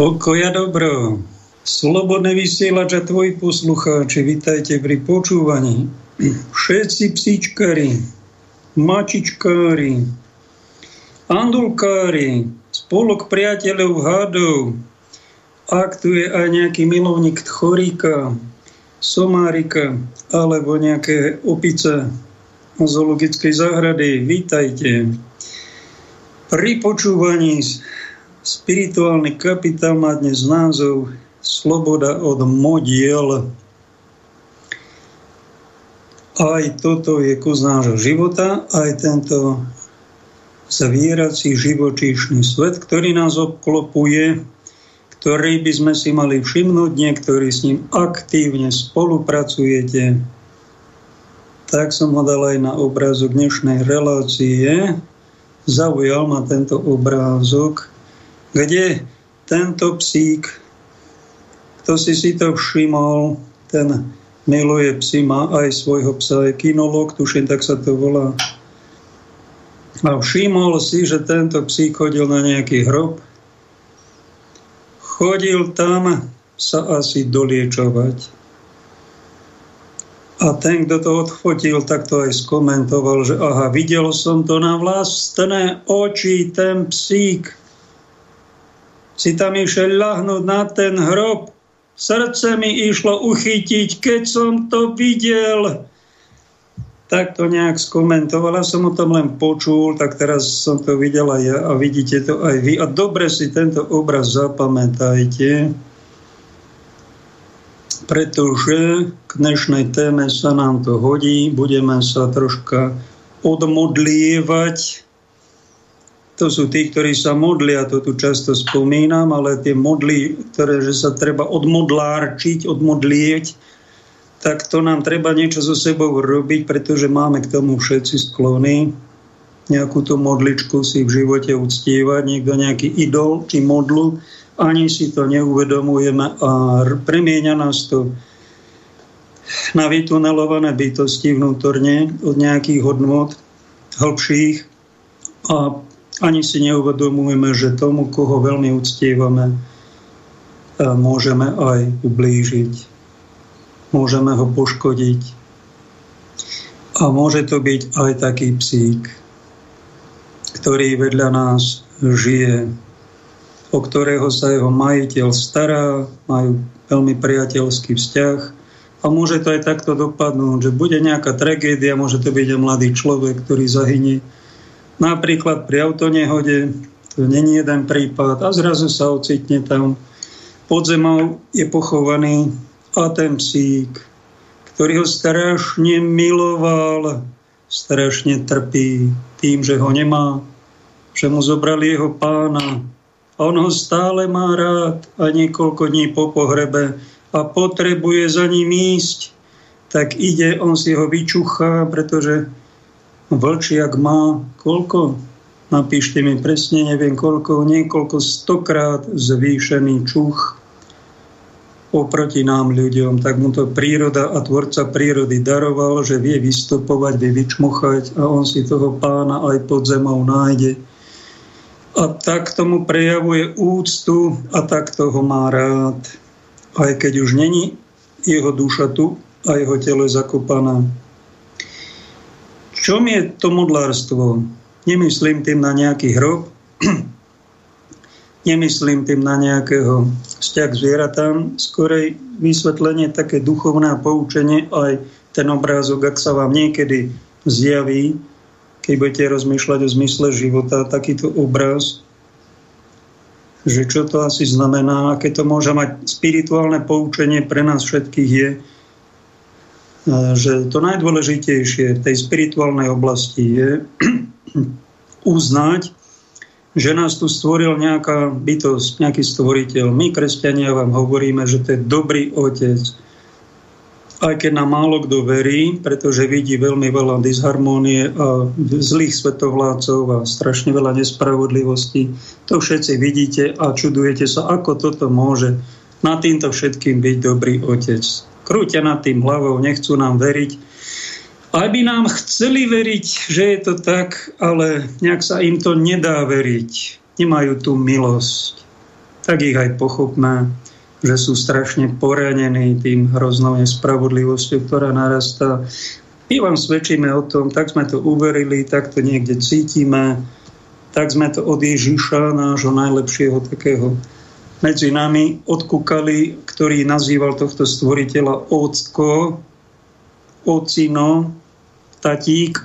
Pokoja dobro. Slobodné vysielač a tvoji poslucháči, vitajte pri počúvaní. Všetci psíčkari, mačičkári, andulkári, spolok priateľov hadov, ak tu je aj nejaký milovník choríka, somárika alebo nejaké opice zoologickej záhrady, vítajte. Pri počúvaní Spirituálny kapitál má dnes názov Sloboda od modiel. Aj toto je kus nášho života, aj tento zvierací živočíšny svet, ktorý nás obklopuje, ktorý by sme si mali všimnúť, niektorí s ním aktívne spolupracujete. Tak som ho dal aj na obrázok dnešnej relácie. Zaujal ma tento obrázok kde tento psík, kto si si to všimol, ten miluje psy, má aj svojho psa, je kinolog, tuším, tak sa to volá. A všimol si, že tento psík chodil na nejaký hrob. Chodil tam sa asi doliečovať. A ten, kto to odfotil, tak to aj skomentoval, že aha, videl som to na vlastné oči, ten psík si tam išiel ľahnúť na ten hrob. Srdce mi išlo uchytiť, keď som to videl. Tak to nejak skomentovala, som o tom len počul, tak teraz som to videl aj ja a vidíte to aj vy. A dobre si tento obraz zapamätajte, pretože k dnešnej téme sa nám to hodí. Budeme sa troška odmodlievať to sú tí, ktorí sa modlia, to tu často spomínam, ale tie modly, ktoré, že sa treba odmodlárčiť, odmodlieť, tak to nám treba niečo so sebou robiť, pretože máme k tomu všetci sklony. Nejakú tú modličku si v živote uctievať, niekto nejaký idol či modlu, ani si to neuvedomujeme a premieňa nás to na vytunelované bytosti vnútorne od nejakých hodnot hĺbších a ani si neuvedomujeme, že tomu, koho veľmi uctievame, môžeme aj ublížiť. Môžeme ho poškodiť. A môže to byť aj taký psík, ktorý vedľa nás žije, o ktorého sa jeho majiteľ stará, majú veľmi priateľský vzťah a môže to aj takto dopadnúť, že bude nejaká tragédia, môže to byť aj mladý človek, ktorý zahynie Napríklad pri autonehode, to není jeden prípad, a zrazu sa ocitne tam pod zemou je pochovaný a ten psík, ktorý ho strašne miloval, strašne trpí tým, že ho nemá, že mu zobrali jeho pána. A on ho stále má rád a niekoľko dní po pohrebe a potrebuje za ním ísť, tak ide, on si ho vyčuchá, pretože Vlčiak má koľko? Napíšte mi presne, neviem koľko, niekoľko stokrát zvýšený čuch oproti nám ľuďom, tak mu to príroda a tvorca prírody daroval, že vie vystupovať, vie vyčmuchať a on si toho pána aj pod zemou nájde. A tak tomu prejavuje úctu a tak toho má rád. Aj keď už není jeho duša tu a jeho telo zakopaná čom je to modlárstvo? Nemyslím tým na nejaký hrob, nemyslím tým na nejakého vzťah k zvieratám, skorej vysvetlenie také duchovné poučenie, aj ten obrázok, ak sa vám niekedy zjaví, keď budete rozmýšľať o zmysle života, takýto obraz, že čo to asi znamená, aké to môže mať spirituálne poučenie pre nás všetkých je, že to najdôležitejšie v tej spirituálnej oblasti je uznať, že nás tu stvoril nejaká bytosť, nejaký stvoriteľ. My, kresťania, vám hovoríme, že to je dobrý otec. Aj keď nám málo kto verí, pretože vidí veľmi veľa disharmónie a zlých svetovládcov a strašne veľa nespravodlivostí. To všetci vidíte a čudujete sa, ako toto môže na týmto všetkým byť dobrý otec krúťa nad tým hlavou, nechcú nám veriť. Aj by nám chceli veriť, že je to tak, ale nejak sa im to nedá veriť. Nemajú tú milosť. tak ich aj pochopme, že sú strašne poranení tým hroznou nespravodlivosťou, ktorá narastá. My vám svedčíme o tom, tak sme to uverili, tak to niekde cítime, tak sme to od Ježiša, nášho najlepšieho takého medzi nami odkúkali, ktorý nazýval tohto stvoriteľa Ocko, Ocino, Tatík.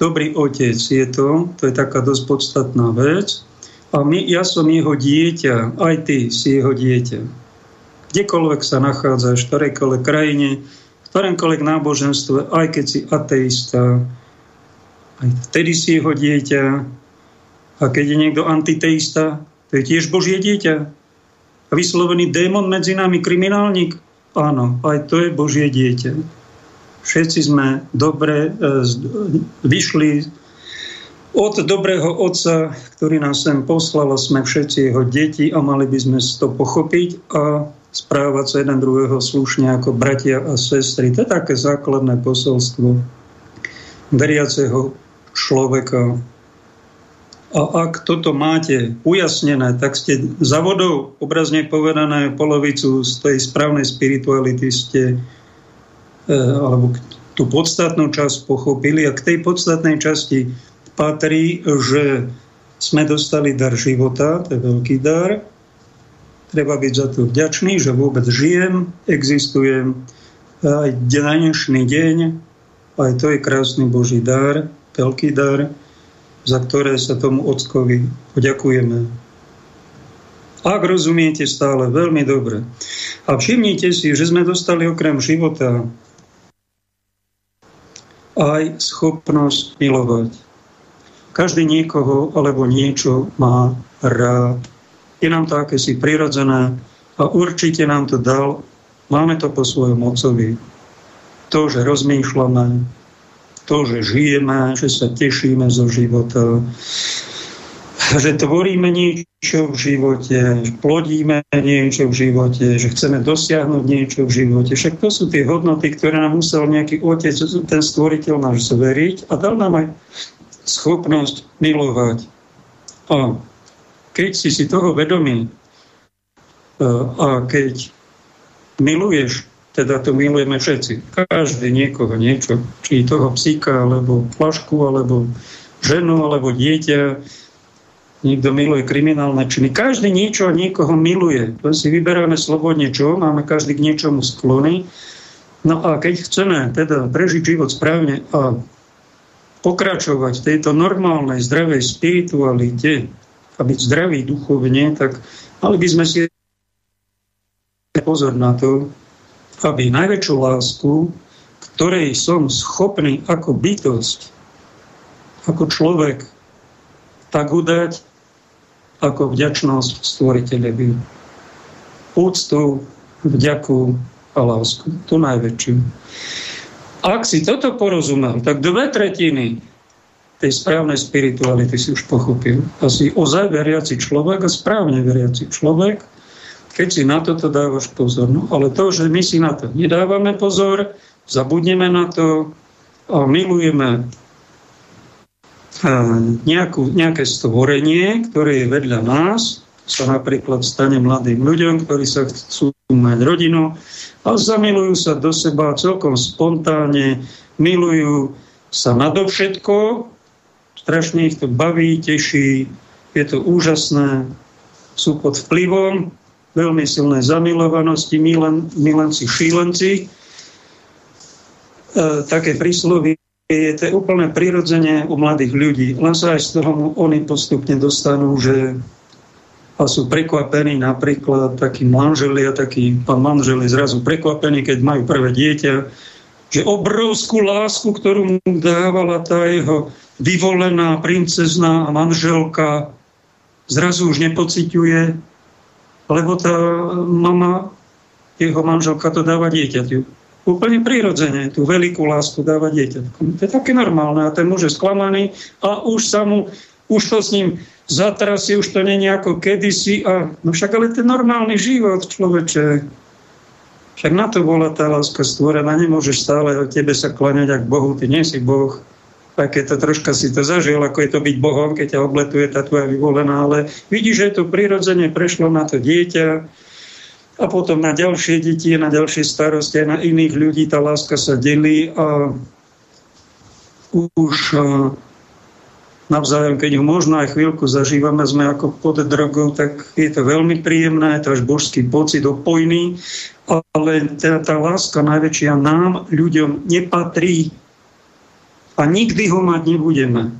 Dobrý otec je to, to je taká dosť podstatná vec. A my, ja som jeho dieťa, aj ty si jeho dieťa. Kdekoľvek sa nachádzaš, v ktorejkoľvek krajine, v ktoromkoľvek náboženstve, aj keď si ateista, aj vtedy si jeho dieťa. A keď je niekto antiteista, to je tiež Božie dieťa. A vyslovený démon medzi nami, kriminálnik, áno, aj to je Božie dieťa. Všetci sme dobre e, vyšli od dobrého Otca, ktorý nás sem poslal, sme všetci jeho deti a mali by sme to pochopiť a správať sa jeden druhého slušne ako bratia a sestry. To je také základné posolstvo veriaceho človeka. A ak toto máte ujasnené, tak ste za vodou, obrazne povedané, polovicu z tej správnej spirituality ste, e, alebo tú podstatnú časť pochopili. A k tej podstatnej časti patrí, že sme dostali dar života, to je veľký dar. Treba byť za to vďačný, že vôbec žijem, existujem. Aj dnešný deň, aj to je krásny Boží dar, veľký dar, za ktoré sa tomu Ockovi poďakujeme. Ak rozumiete stále veľmi dobre. A všimnite si, že sme dostali okrem života aj schopnosť milovať. Každý niekoho alebo niečo má rád. Je nám to akési prirodzené a určite nám to dal. Máme to po svojom ocovi. To, že rozmýšľame, to, že žijeme, že sa tešíme zo života, že tvoríme niečo v živote, plodíme niečo v živote, že chceme dosiahnuť niečo v živote. Však to sú tie hodnoty, ktoré nám musel nejaký otec, ten stvoriteľ náš zveriť a dal nám aj schopnosť milovať. A keď si si toho vedomý e, a keď miluješ, teda to milujeme všetci, každý niekoho niečo, či toho psíka, alebo flašku, alebo ženu, alebo dieťa, niekto miluje kriminálne činy. Každý niečo a niekoho miluje. Len si vyberáme slobodne čo, máme každý k niečomu sklony. No a keď chceme teda prežiť život správne a pokračovať v tejto normálnej, zdravej spiritualite a byť zdravý duchovne, tak mali by sme si pozor na to, aby najväčšiu lásku, ktorej som schopný ako bytosť, ako človek, tak udať ako vďačnosť stvoriteľovi. Úctu, vďaku a lásku. Tu najväčšiu. Ak si toto porozumel, tak dve tretiny tej správnej spirituality si už pochopil. Asi ozaj veriaci človek a správne veriaci človek, keď si na toto dávaš pozor. No, ale to, že my si na to nedávame pozor, zabudneme na to a milujeme nejakú, nejaké stvorenie, ktoré je vedľa nás, sa napríklad stane mladým ľuďom, ktorí sa chcú mať rodinu a zamilujú sa do seba celkom spontánne, milujú sa nadovšetko, strašne ich to baví, teší, je to úžasné, sú pod vplyvom veľmi silnej zamilovanosti, milen, milenci, šílenci. E, také príslovy je to úplne prirodzene u mladých ľudí. Len sa aj z toho oni postupne dostanú, že a sú prekvapení napríklad takí manželia, taký pán manžel je zrazu prekvapený, keď majú prvé dieťa, že obrovskú lásku, ktorú mu dávala tá jeho vyvolená princezná manželka, zrazu už nepociťuje, lebo tá mama, jeho manželka to dáva dieťaťu. Úplne prirodzene tú veľkú lásku dáva dieťatku. To je také normálne. A ten muž je sklamaný a už sa mu, už to s ním zatrasie, už to je ako kedysi. A, no však ale ten normálny život človeče, však na to bola tá láska stvorená. Nemôžeš stále o tebe sa klaňať ako Bohu, ty nie si Boh. Tak keď to troška si to zažil, ako je to byť Bohom, keď ťa obletuje tá tvoja vyvolená, ale vidíš, že to prirodzene prešlo na to dieťa a potom na ďalšie deti, na ďalšie starosti, na iných ľudí tá láska sa delí a už navzájom, keď ju možno aj chvíľku zažívame, sme ako pod drogou, tak je to veľmi príjemné, je to až božský pocit opojný, ale tá, tá láska najväčšia nám, ľuďom, nepatrí a nikdy ho mať nebudeme.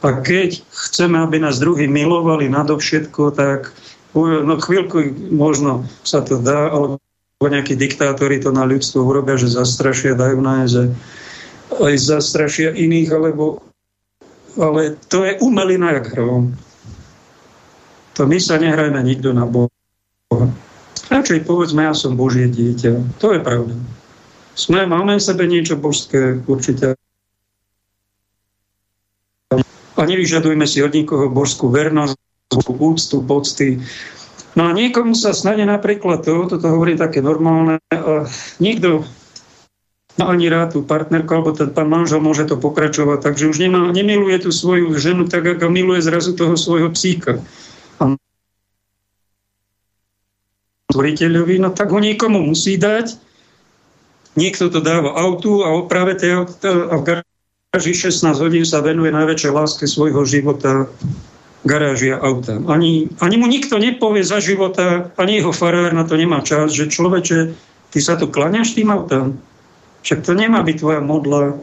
A keď chceme, aby nás druhí milovali nadovšetko, tak no chvíľku možno sa to dá, alebo nejakí diktátori to na ľudstvo urobia, že zastrašia, dajú že aj zastrašia iných, alebo ale to je umelina jak hrom. To my sa nehrajme nikto na Boha. Radšej povedzme, ja som Božie dieťa. To je pravda. Sme, máme v sebe niečo božské, určite. A nevyžadujme si od nikoho božskú vernosť, úctu, pocty. No a niekomu sa snade napríklad to, toto hovorí také normálne, a nikto má ani rád tú partnerku, alebo ten pán manžel môže to pokračovať, takže už nemá, nemiluje tú svoju ženu tak, ako miluje zrazu toho svojho psíka. A tvoriteľovi, no tak ho niekomu musí dať. Niekto to dáva autu a práve tie auta, a v garáži 16 hodín sa venuje najväčšej láske svojho života garáži a auta. Ani, ani mu nikto nepovie za života, ani jeho farár na to nemá čas, že človeče, ty sa tu klaňaš tým autám? Však to nemá byť tvoja modla.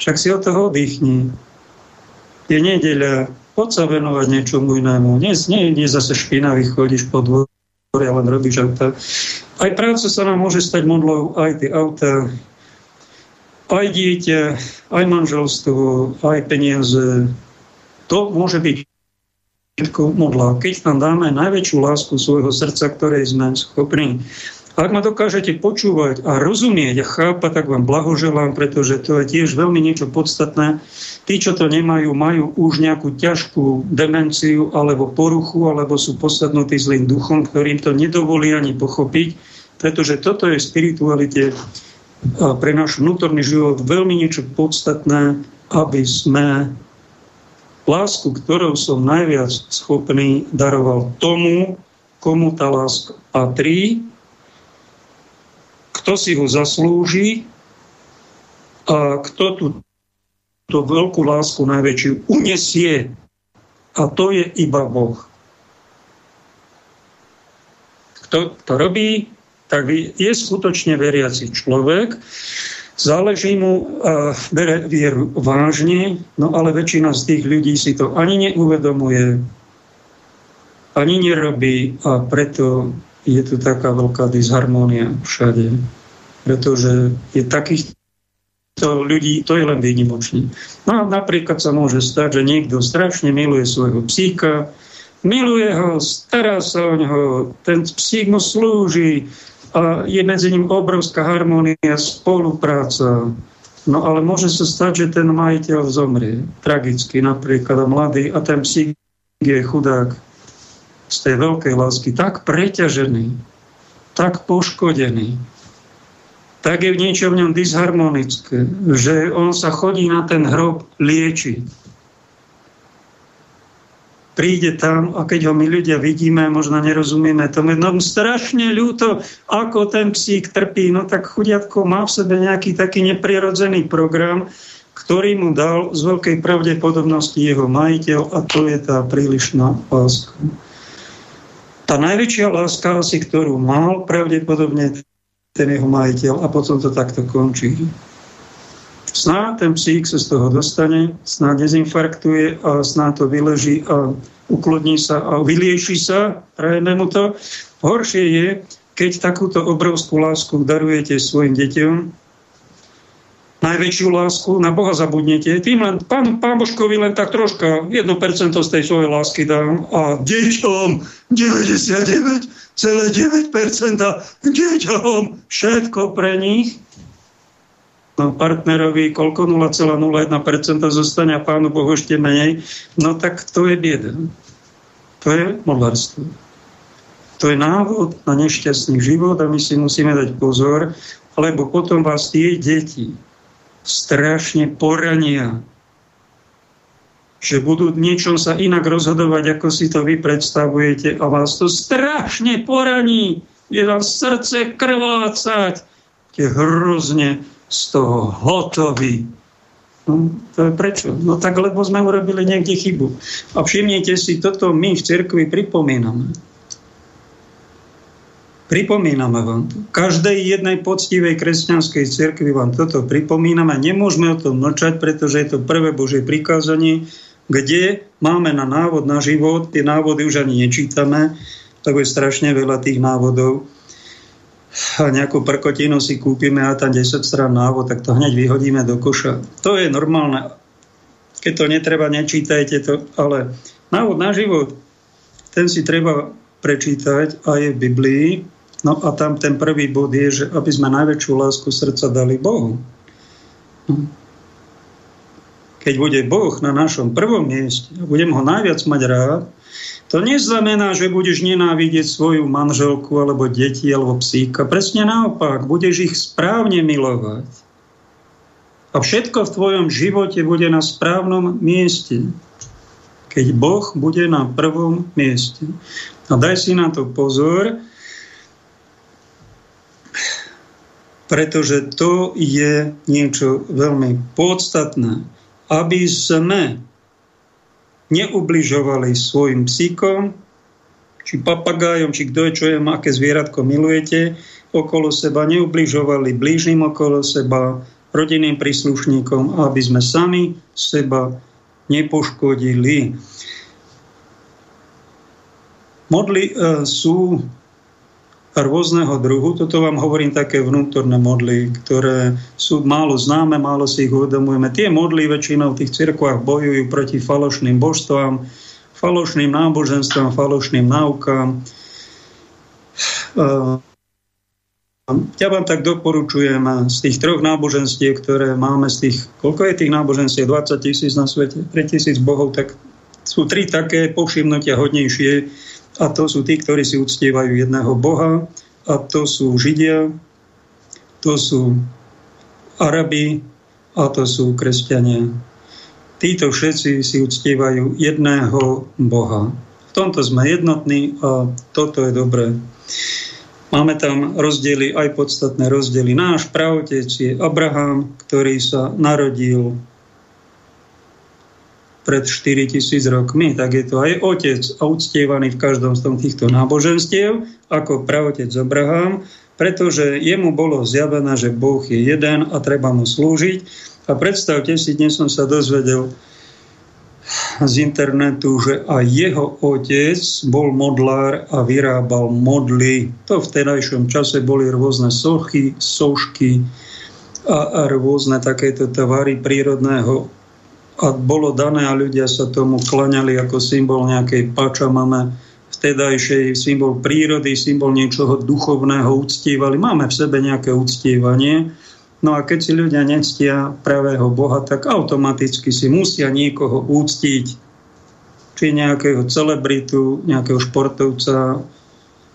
Však si od toho oddychni. Je nedeľa, poď sa venovať niečomu inému. Nie, nie, nie zase špinavý chodíš po dvore a len robíš auta. Aj práca sa nám môže stať modlou, aj tie auta, aj dieťa, aj manželstvo, aj peniaze. To môže byť modla. Keď tam dáme najväčšiu lásku svojho srdca, ktorej sme schopní ak ma dokážete počúvať a rozumieť a chápať, tak vám blahoželám, pretože to je tiež veľmi niečo podstatné. Tí, čo to nemajú, majú už nejakú ťažkú demenciu alebo poruchu, alebo sú posadnutí zlým duchom, ktorým to nedovolí ani pochopiť, pretože toto je spiritualite pre náš vnútorný život veľmi niečo podstatné, aby sme lásku, ktorou som najviac schopný, daroval tomu, komu tá láska patrí kto si ho zaslúži a kto tú, tú veľkú lásku najväčšiu unesie. A to je iba Boh. Kto to robí, tak je skutočne veriaci človek, záleží mu a bere vieru vážne, no ale väčšina z tých ľudí si to ani neuvedomuje, ani nerobí a preto je tu taká veľká disharmónia všade. Pretože je takých to ľudí, to je len výnimočný. No a napríklad sa môže stať, že niekto strašne miluje svojho psíka, miluje ho, stará sa o neho, ten psík mu slúži a je medzi ním obrovská harmónia, spolupráca. No ale môže sa stať, že ten majiteľ zomrie tragicky napríklad a mladý a ten psík je chudák z tej veľkej lásky tak preťažený, tak poškodený, tak je v niečom v ňom disharmonické, že on sa chodí na ten hrob liečiť. Príde tam a keď ho my ľudia vidíme, možno nerozumieme tomu, no strašne ľúto, ako ten psík trpí, no tak chudiatko má v sebe nejaký taký neprirodzený program, ktorý mu dal z veľkej pravdepodobnosti jeho majiteľ a to je tá prílišná láska tá najväčšia láska asi, ktorú mal pravdepodobne ten jeho majiteľ a potom to takto končí. Snáď ten psík sa z toho dostane, snáď dezinfarktuje a snáď to vyleží a uklodní sa a vylieši sa, prajeme mu to. Horšie je, keď takúto obrovskú lásku darujete svojim deťom, najväčšiu lásku, na Boha zabudnete. Tým len, pán, pán Božkovi len tak troška, 1% z tej svojej lásky dám a deťom 99,9% deťom všetko pre nich. No partnerovi koľko 0,01% zostane a pánu Bohu ešte menej, no tak to je bieda. To je modlárstvo. To je návod na nešťastný život a my si musíme dať pozor, lebo potom vás tie deti strašne porania. Že budú niečom sa inak rozhodovať, ako si to vy predstavujete a vás to strašne poraní. Je vám srdce krvácať. Je hrozne z toho hotový. No, to je prečo? No tak, lebo sme urobili niekde chybu. A všimnite si, toto my v cirkvi pripomíname. Pripomíname vám to. Každej jednej poctivej kresťanskej cirkvi vám toto pripomíname. Nemôžeme o tom mlčať, pretože je to prvé Božie prikázanie, kde máme na návod na život. Tie návody už ani nečítame, lebo je strašne veľa tých návodov. A nejakú prkotinu si kúpime a tam 10 strán návod, tak to hneď vyhodíme do koša. To je normálne. Keď to netreba, nečítajte to, ale návod na život, ten si treba prečítať a je v Biblii No a tam ten prvý bod je, že aby sme najväčšiu lásku srdca dali Bohu. No. Keď bude Boh na našom prvom mieste a budem ho najviac mať rád, to neznamená, že budeš nenávidieť svoju manželku alebo deti alebo psíka. Presne naopak, budeš ich správne milovať. A všetko v tvojom živote bude na správnom mieste. Keď Boh bude na prvom mieste. A daj si na to pozor, pretože to je niečo veľmi podstatné. Aby sme neubližovali svojim psíkom, či papagájom, či kto je, čo je, aké zvieratko milujete, okolo seba, neubližovali blížnym okolo seba, rodinným príslušníkom, aby sme sami seba nepoškodili. Modly e, sú rôzneho druhu. Toto vám hovorím také vnútorné modly, ktoré sú málo známe, málo si ich uvedomujeme. Tie modly väčšinou v tých cirkvách bojujú proti falošným božstvám, falošným náboženstvám, falošným náukám. Ja vám tak doporučujem z tých troch náboženstiev, ktoré máme z tých, koľko je tých náboženstiev? 20 tisíc na svete, 3 tisíc bohov, tak sú tri také povšimnutia hodnejšie a to sú tí, ktorí si uctievajú jedného Boha a to sú Židia, to sú Arabi a to sú kresťania. Títo všetci si uctievajú jedného Boha. V tomto sme jednotní a toto je dobré. Máme tam rozdiely, aj podstatné rozdiely. Náš pravotec je Abraham, ktorý sa narodil pred 4000 rokmi, tak je to aj otec uctievaný v každom z týchto náboženstiev, ako pravotec Abraham, pretože jemu bolo zjavené, že Boh je jeden a treba mu slúžiť. A predstavte si, dnes som sa dozvedel z internetu, že aj jeho otec bol modlár a vyrábal modly. To v terajšom čase boli rôzne sochy, sošky a, a rôzne takéto tvary prírodného a bolo dané a ľudia sa tomu klaňali ako symbol nejakej pačamame, vtedajšej symbol prírody, symbol niečoho duchovného uctievali. Máme v sebe nejaké uctievanie. No a keď si ľudia nectia pravého Boha, tak automaticky si musia niekoho úctiť. Či nejakého celebritu, nejakého športovca,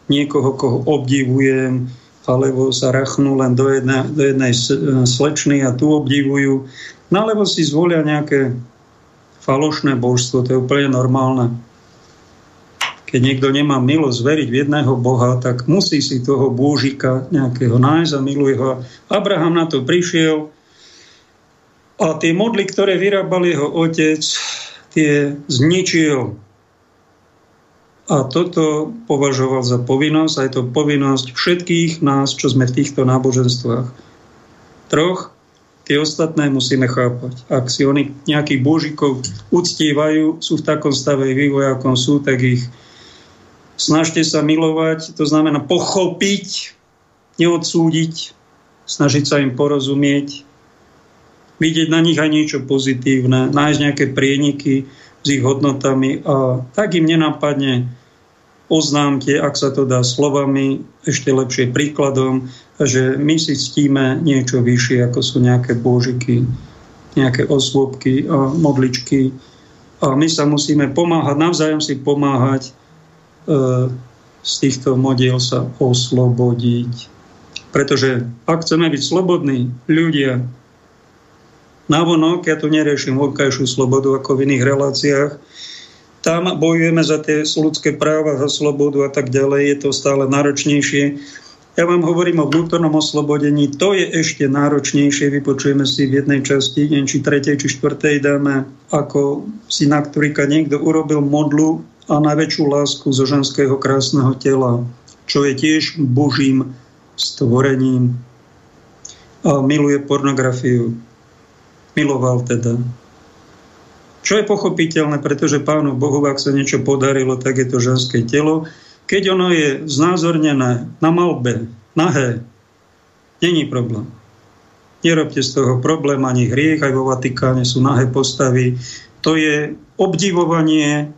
niekoho, koho obdivujem, alebo sa rachnú len do jednej, do jednej slečny a tu obdivujú. No alebo si zvolia nejaké falošné božstvo, to je úplne normálne. Keď niekto nemá milosť veriť v jedného Boha, tak musí si toho bôžika nejakého nájsť a miluje ho. Abraham na to prišiel a tie modly, ktoré vyrábal jeho otec, tie zničil. A toto považoval za povinnosť, a je to povinnosť všetkých nás, čo sme v týchto náboženstvách. Troch Tie ostatné musíme chápať. Ak si oni nejakých božikov uctievajú, sú v takom stave vývoja, ako sú, tak ich snažte sa milovať, to znamená pochopiť, neodsúdiť, snažiť sa im porozumieť, vidieť na nich aj niečo pozitívne, nájsť nejaké prieniky s ich hodnotami a tak im nenápadne oznámte, ak sa to dá slovami, ešte lepšie príkladom, že my si ctíme niečo vyššie, ako sú nejaké božiky, nejaké osôbky a modličky. A my sa musíme pomáhať, navzájom si pomáhať, e, z týchto modiel sa oslobodiť. Pretože ak chceme byť slobodní ľudia, Navonok, ja tu neriešim vonkajšiu slobodu ako v iných reláciách, tam bojujeme za tie ľudské práva, za slobodu a tak ďalej, je to stále náročnejšie. Ja vám hovorím o vnútornom oslobodení, to je ešte náročnejšie, vypočujeme si v jednej časti, neviem, či tretej, či štvrtej dáme, ako si na ktorýka niekto urobil modlu a najväčšiu lásku zo ženského krásneho tela, čo je tiež božím stvorením. A miluje pornografiu. Miloval teda. Čo je pochopiteľné, pretože Pánu Bohu, ak sa niečo podarilo, tak je to ženské telo. Keď ono je znázornené na malbe, nahé, není problém. Nerobte z toho problém ani hriech, aj vo Vatikáne sú nahé postavy. To je obdivovanie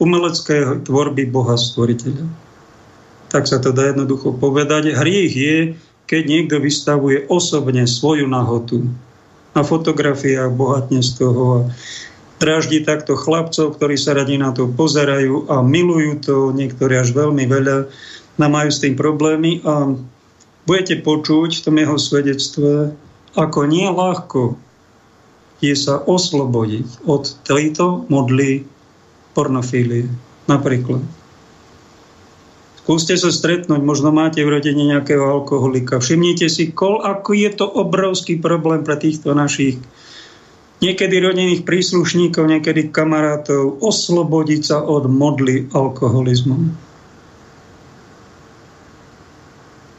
umeleckej tvorby Boha Stvoriteľa. Tak sa to dá jednoducho povedať. Hriech je, keď niekto vystavuje osobne svoju nahotu. Na fotografiách bohatne z toho dráždi takto chlapcov, ktorí sa radi na to pozerajú a milujú to, niektorí až veľmi veľa, a majú s tým problémy a budete počuť v tom jeho svedectve, ako nie ľahko je sa oslobodiť od tejto modly pornofílie. Napríklad. Skúste sa stretnúť, možno máte v rodine nejakého alkoholika. Všimnite si, kol, ako je to obrovský problém pre týchto našich niekedy rodinných príslušníkov, niekedy kamarátov, oslobodiť sa od modly alkoholizmu.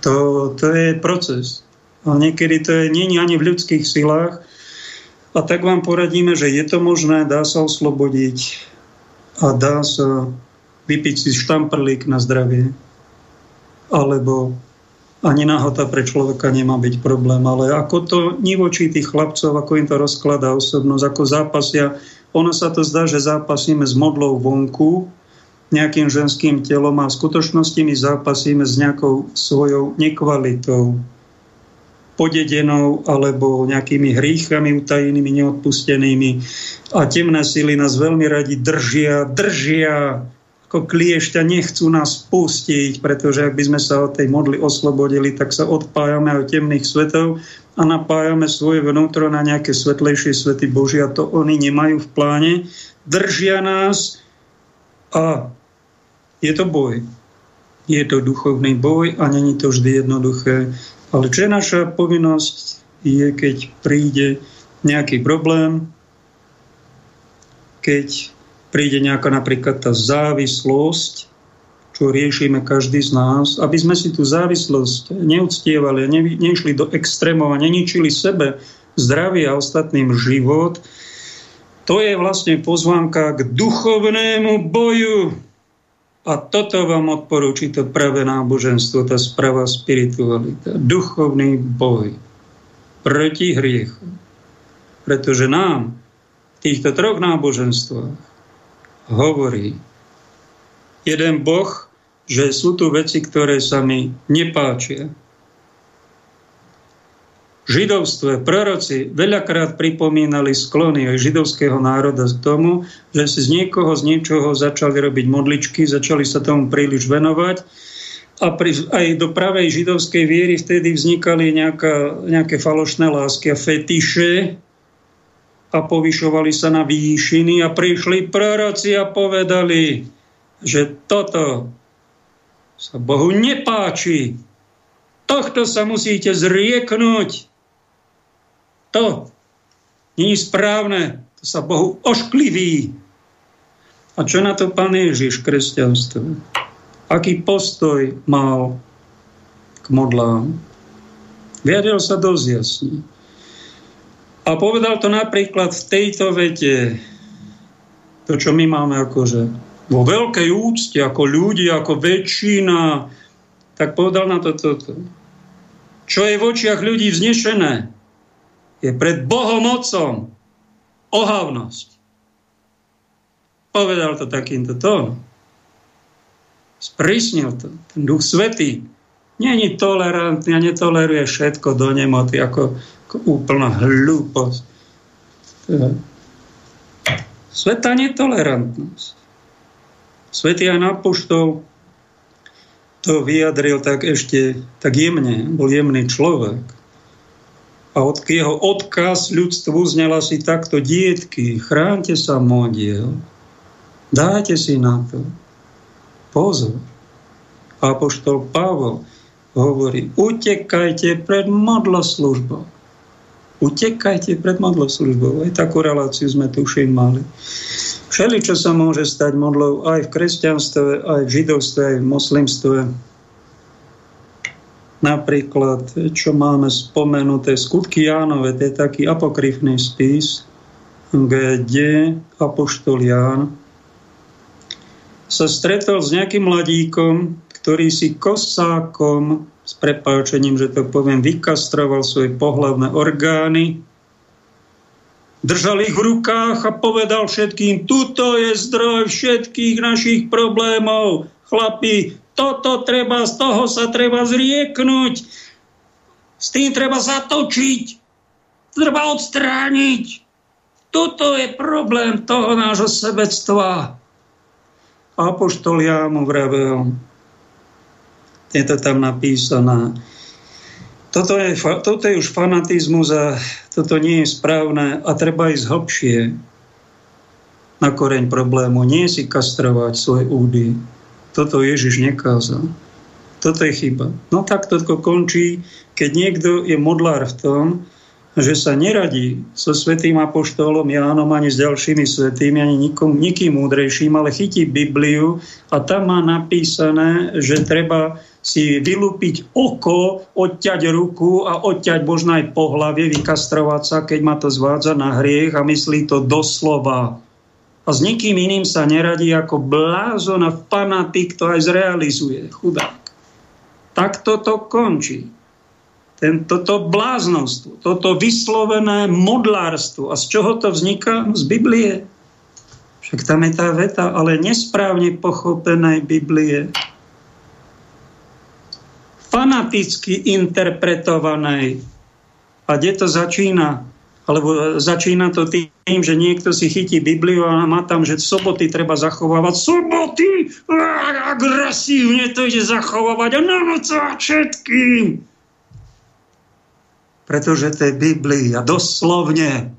To, to je proces. A niekedy to je, nie ani v ľudských silách. A tak vám poradíme, že je to možné, dá sa oslobodiť a dá sa vypiť si štamprlík na zdravie. Alebo ani nahota pre človeka nemá byť problém, ale ako to nivočí tých chlapcov, ako im to rozkladá osobnosť, ako zápasia. Ono sa to zdá, že zápasíme s modlou vonku, nejakým ženským telom a v skutočnosti my zápasíme s nejakou svojou nekvalitou, podedenou alebo nejakými hríchami utajenými, neodpustenými. A temné síly nás veľmi radi držia, držia ako kliešťa nechcú nás pustiť, pretože ak by sme sa od tej modly oslobodili, tak sa odpájame od temných svetov a napájame svoje vnútro na nejaké svetlejšie svety Božia. To oni nemajú v pláne. Držia nás a je to boj. Je to duchovný boj a není to vždy jednoduché. Ale čo je naša povinnosť, je, keď príde nejaký problém, keď príde nejaká napríklad tá závislosť, čo riešime každý z nás, aby sme si tú závislosť neúctievali a ne, nešli do extrémov a neničili sebe zdravie a ostatným život, to je vlastne pozvánka k duchovnému boju. A toto vám odporúči to pravé náboženstvo, tá sprava spiritualita. Duchovný boj proti hriechu. Pretože nám v týchto troch náboženstvách hovorí jeden Boh, že sú tu veci, ktoré sa mi nepáčia. V židovstve proroci veľakrát pripomínali sklony aj židovského národa k tomu, že si z niekoho, z niečoho začali robiť modličky, začali sa tomu príliš venovať a pri, aj do pravej židovskej viery vtedy vznikali nejaká, nejaké falošné lásky a fetiše, a povyšovali sa na výšiny a prišli proroci a povedali, že toto sa Bohu nepáči. Tohto sa musíte zrieknúť. To je správne. To sa Bohu oškliví. A čo na to pán Ježiš kresťanstvo? Aký postoj mal k modlám? Vyjadril sa dosť jasne. A povedal to napríklad v tejto vete, to, čo my máme akože vo veľkej úcte, ako ľudí, ako väčšina, tak povedal na to toto. Čo je v očiach ľudí vznešené, je pred Bohom Otcom ohavnosť. Povedal to takýmto tónom. Sprísnil to. Ten duch svetý není tolerantný a netoleruje všetko do nemoty, ako úplná hlúposť. Svetá netolerantnosť. Svetý aj Apoštol to vyjadril tak ešte tak jemne, bol jemný človek. A od jeho odkaz ľudstvu znela si takto, dietky, chránte sa modiel, dajte si na to pozor. Apoštol Pavol hovorí, utekajte pred modloslužbou. Utekajte pred modloslužbou. Aj takú reláciu sme tuším mali. Všeli, čo sa môže stať modlou aj v kresťanstve, aj v židovstve, aj v moslimstve. Napríklad, čo máme spomenuté, skutky Jánove, to je taký apokryfný spis, kde Apoštol Ján sa stretol s nejakým mladíkom, ktorý si kosákom, s prepáčením, že to poviem, vykastroval svoje pohľavné orgány, držal ich v rukách a povedal všetkým, tuto je zdroj všetkých našich problémov. Chlapi, toto treba, z toho sa treba zrieknúť. S tým treba zatočiť. Treba odstrániť. Toto je problém toho nášho sebectva. Apoštol ja mu vravel, je to tam napísané. Toto je, toto je už fanatizmus a toto nie je správne a treba ísť hlbšie na koreň problému. Nie si kastrovať svoje údy. Toto Ježiš nekázal. Toto je chyba. No tak toto končí, keď niekto je modlár v tom, že sa neradí so svetým apoštolom Jánom ani s ďalšími svetými, ani nikom, nikým múdrejším, ale chytí Bibliu a tam má napísané, že treba si vylúpiť oko, odťať ruku a odťať možno aj pohlavie, vykastrovať sa, keď ma to zvádza na hriech a myslí to doslova. A s nikým iným sa neradí ako blázon a fanatik to aj zrealizuje. Chudák. Tak toto končí tento, toto bláznostvo, toto vyslovené modlárstvo. A z čoho to vzniká? Z Biblie. Však tam je tá veta, ale nesprávne pochopenej Biblie. Fanaticky interpretovanej. A kde to začína? Alebo začína to tým, že niekto si chytí Bibliu a má tam, že soboty treba zachovávať. Soboty! Agresívne to ide zachovávať a nanocovať všetkým pretože to je Biblia. Doslovne.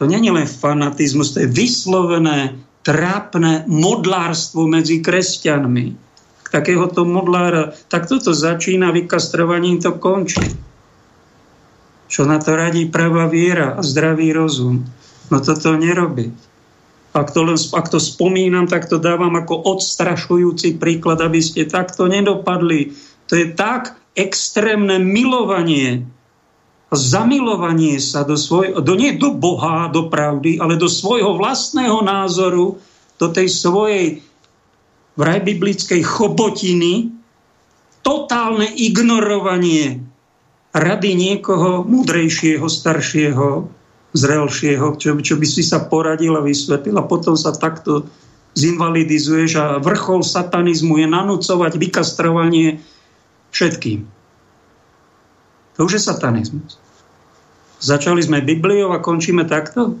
To je len fanatizmus, to je vyslovené, trápne modlárstvo medzi kresťanmi. Takéhoto modlára, tak toto začína, vykastrovaním to končí. Čo na to radí pravá viera a zdravý rozum? No toto nerobí. Ak to, len, ak to spomínam, tak to dávam ako odstrašujúci príklad, aby ste takto nedopadli. To je tak extrémne milovanie zamilovanie sa do svojho, do, nie do Boha, do pravdy, ale do svojho vlastného názoru, do tej svojej vraj biblickej chobotiny, totálne ignorovanie rady niekoho múdrejšieho, staršieho, zrelšieho, čo, čo by si sa poradil a vysvetlil a potom sa takto zinvalidizuješ a vrchol satanizmu je nanúcovať vykastrovanie všetkým. To už je satanizmus. Začali sme Bibliou a končíme takto?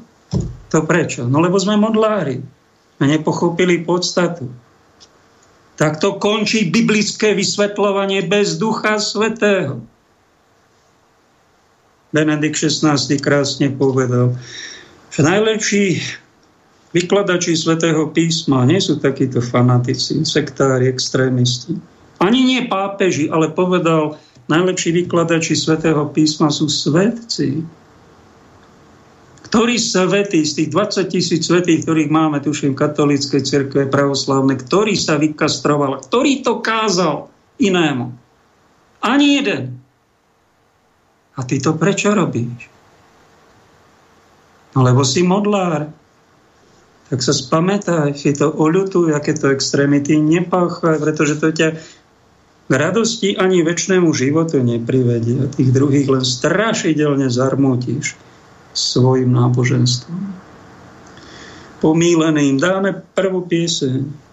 To prečo? No lebo sme modlári. A nepochopili podstatu. Takto končí biblické vysvetľovanie bez Ducha Svetého. Benedikt XVI krásne povedal, že najlepší vykladači Svetého písma nie sú takíto fanatici, sektári, extrémisti. Ani nie pápeži, ale povedal, najlepší vykladači svätého písma sú svetci. Ktorí svetí z tých 20 tisíc svetých, ktorých máme, tuším, katolíckej cirkve pravoslavné, ktorý sa vykastroval, ktorý to kázal inému? Ani jeden. A ty to prečo robíš? No lebo si modlár. Tak sa spamätaj, si to oľutuj, aké to extrémity nepáchaj, pretože to ťa k radosti ani väčšnému životu neprivedie. Tých druhých len strašidelne zarmútiš svojim náboženstvom. Pomíleným dáme prvú pieseň.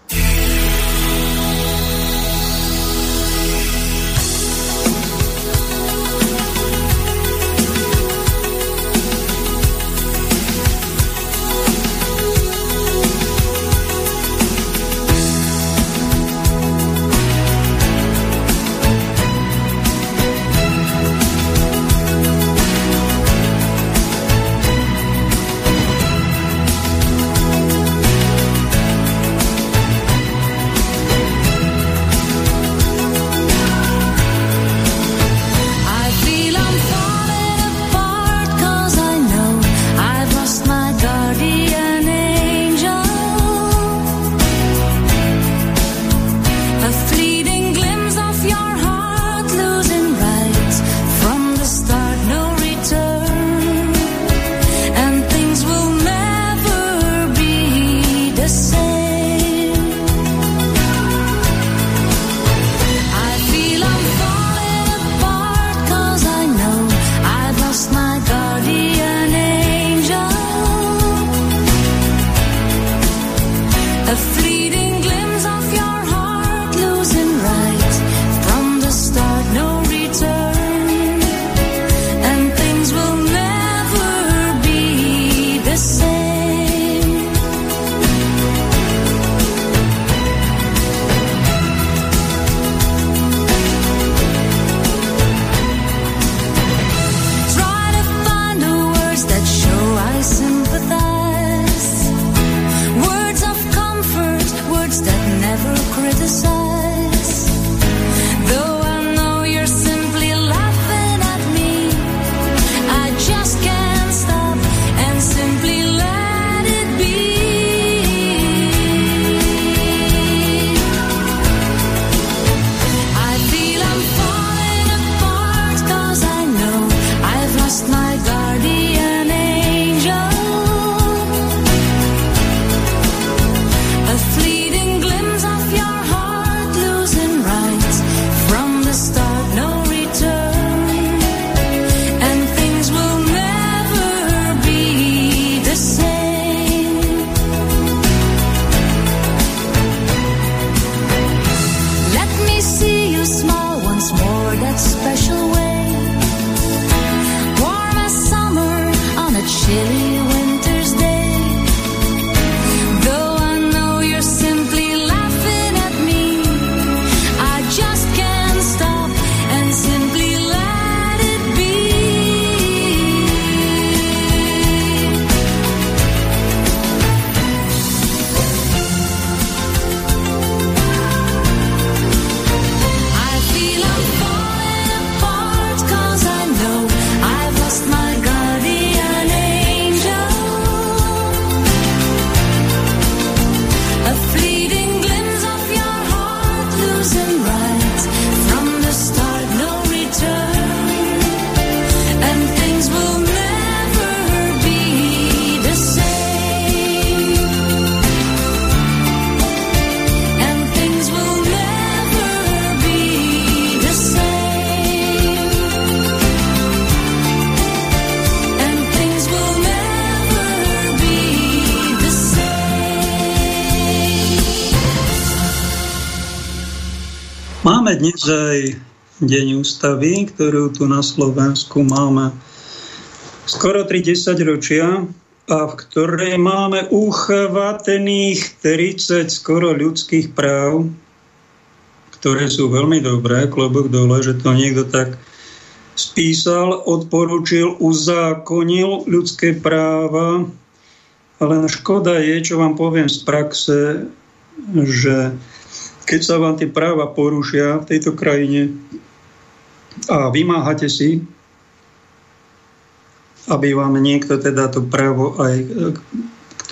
Deň ústavy, ktorú tu na Slovensku máme. Skoro 30 ročia a v ktorej máme uchvatených 30 skoro ľudských práv, ktoré sú veľmi dobré, klobok dole, že to niekto tak spísal, odporučil, uzákonil ľudské práva, ale škoda je, čo vám poviem z praxe, že keď sa vám tie práva porušia v tejto krajine a vymáhate si, aby vám niekto teda to právo aj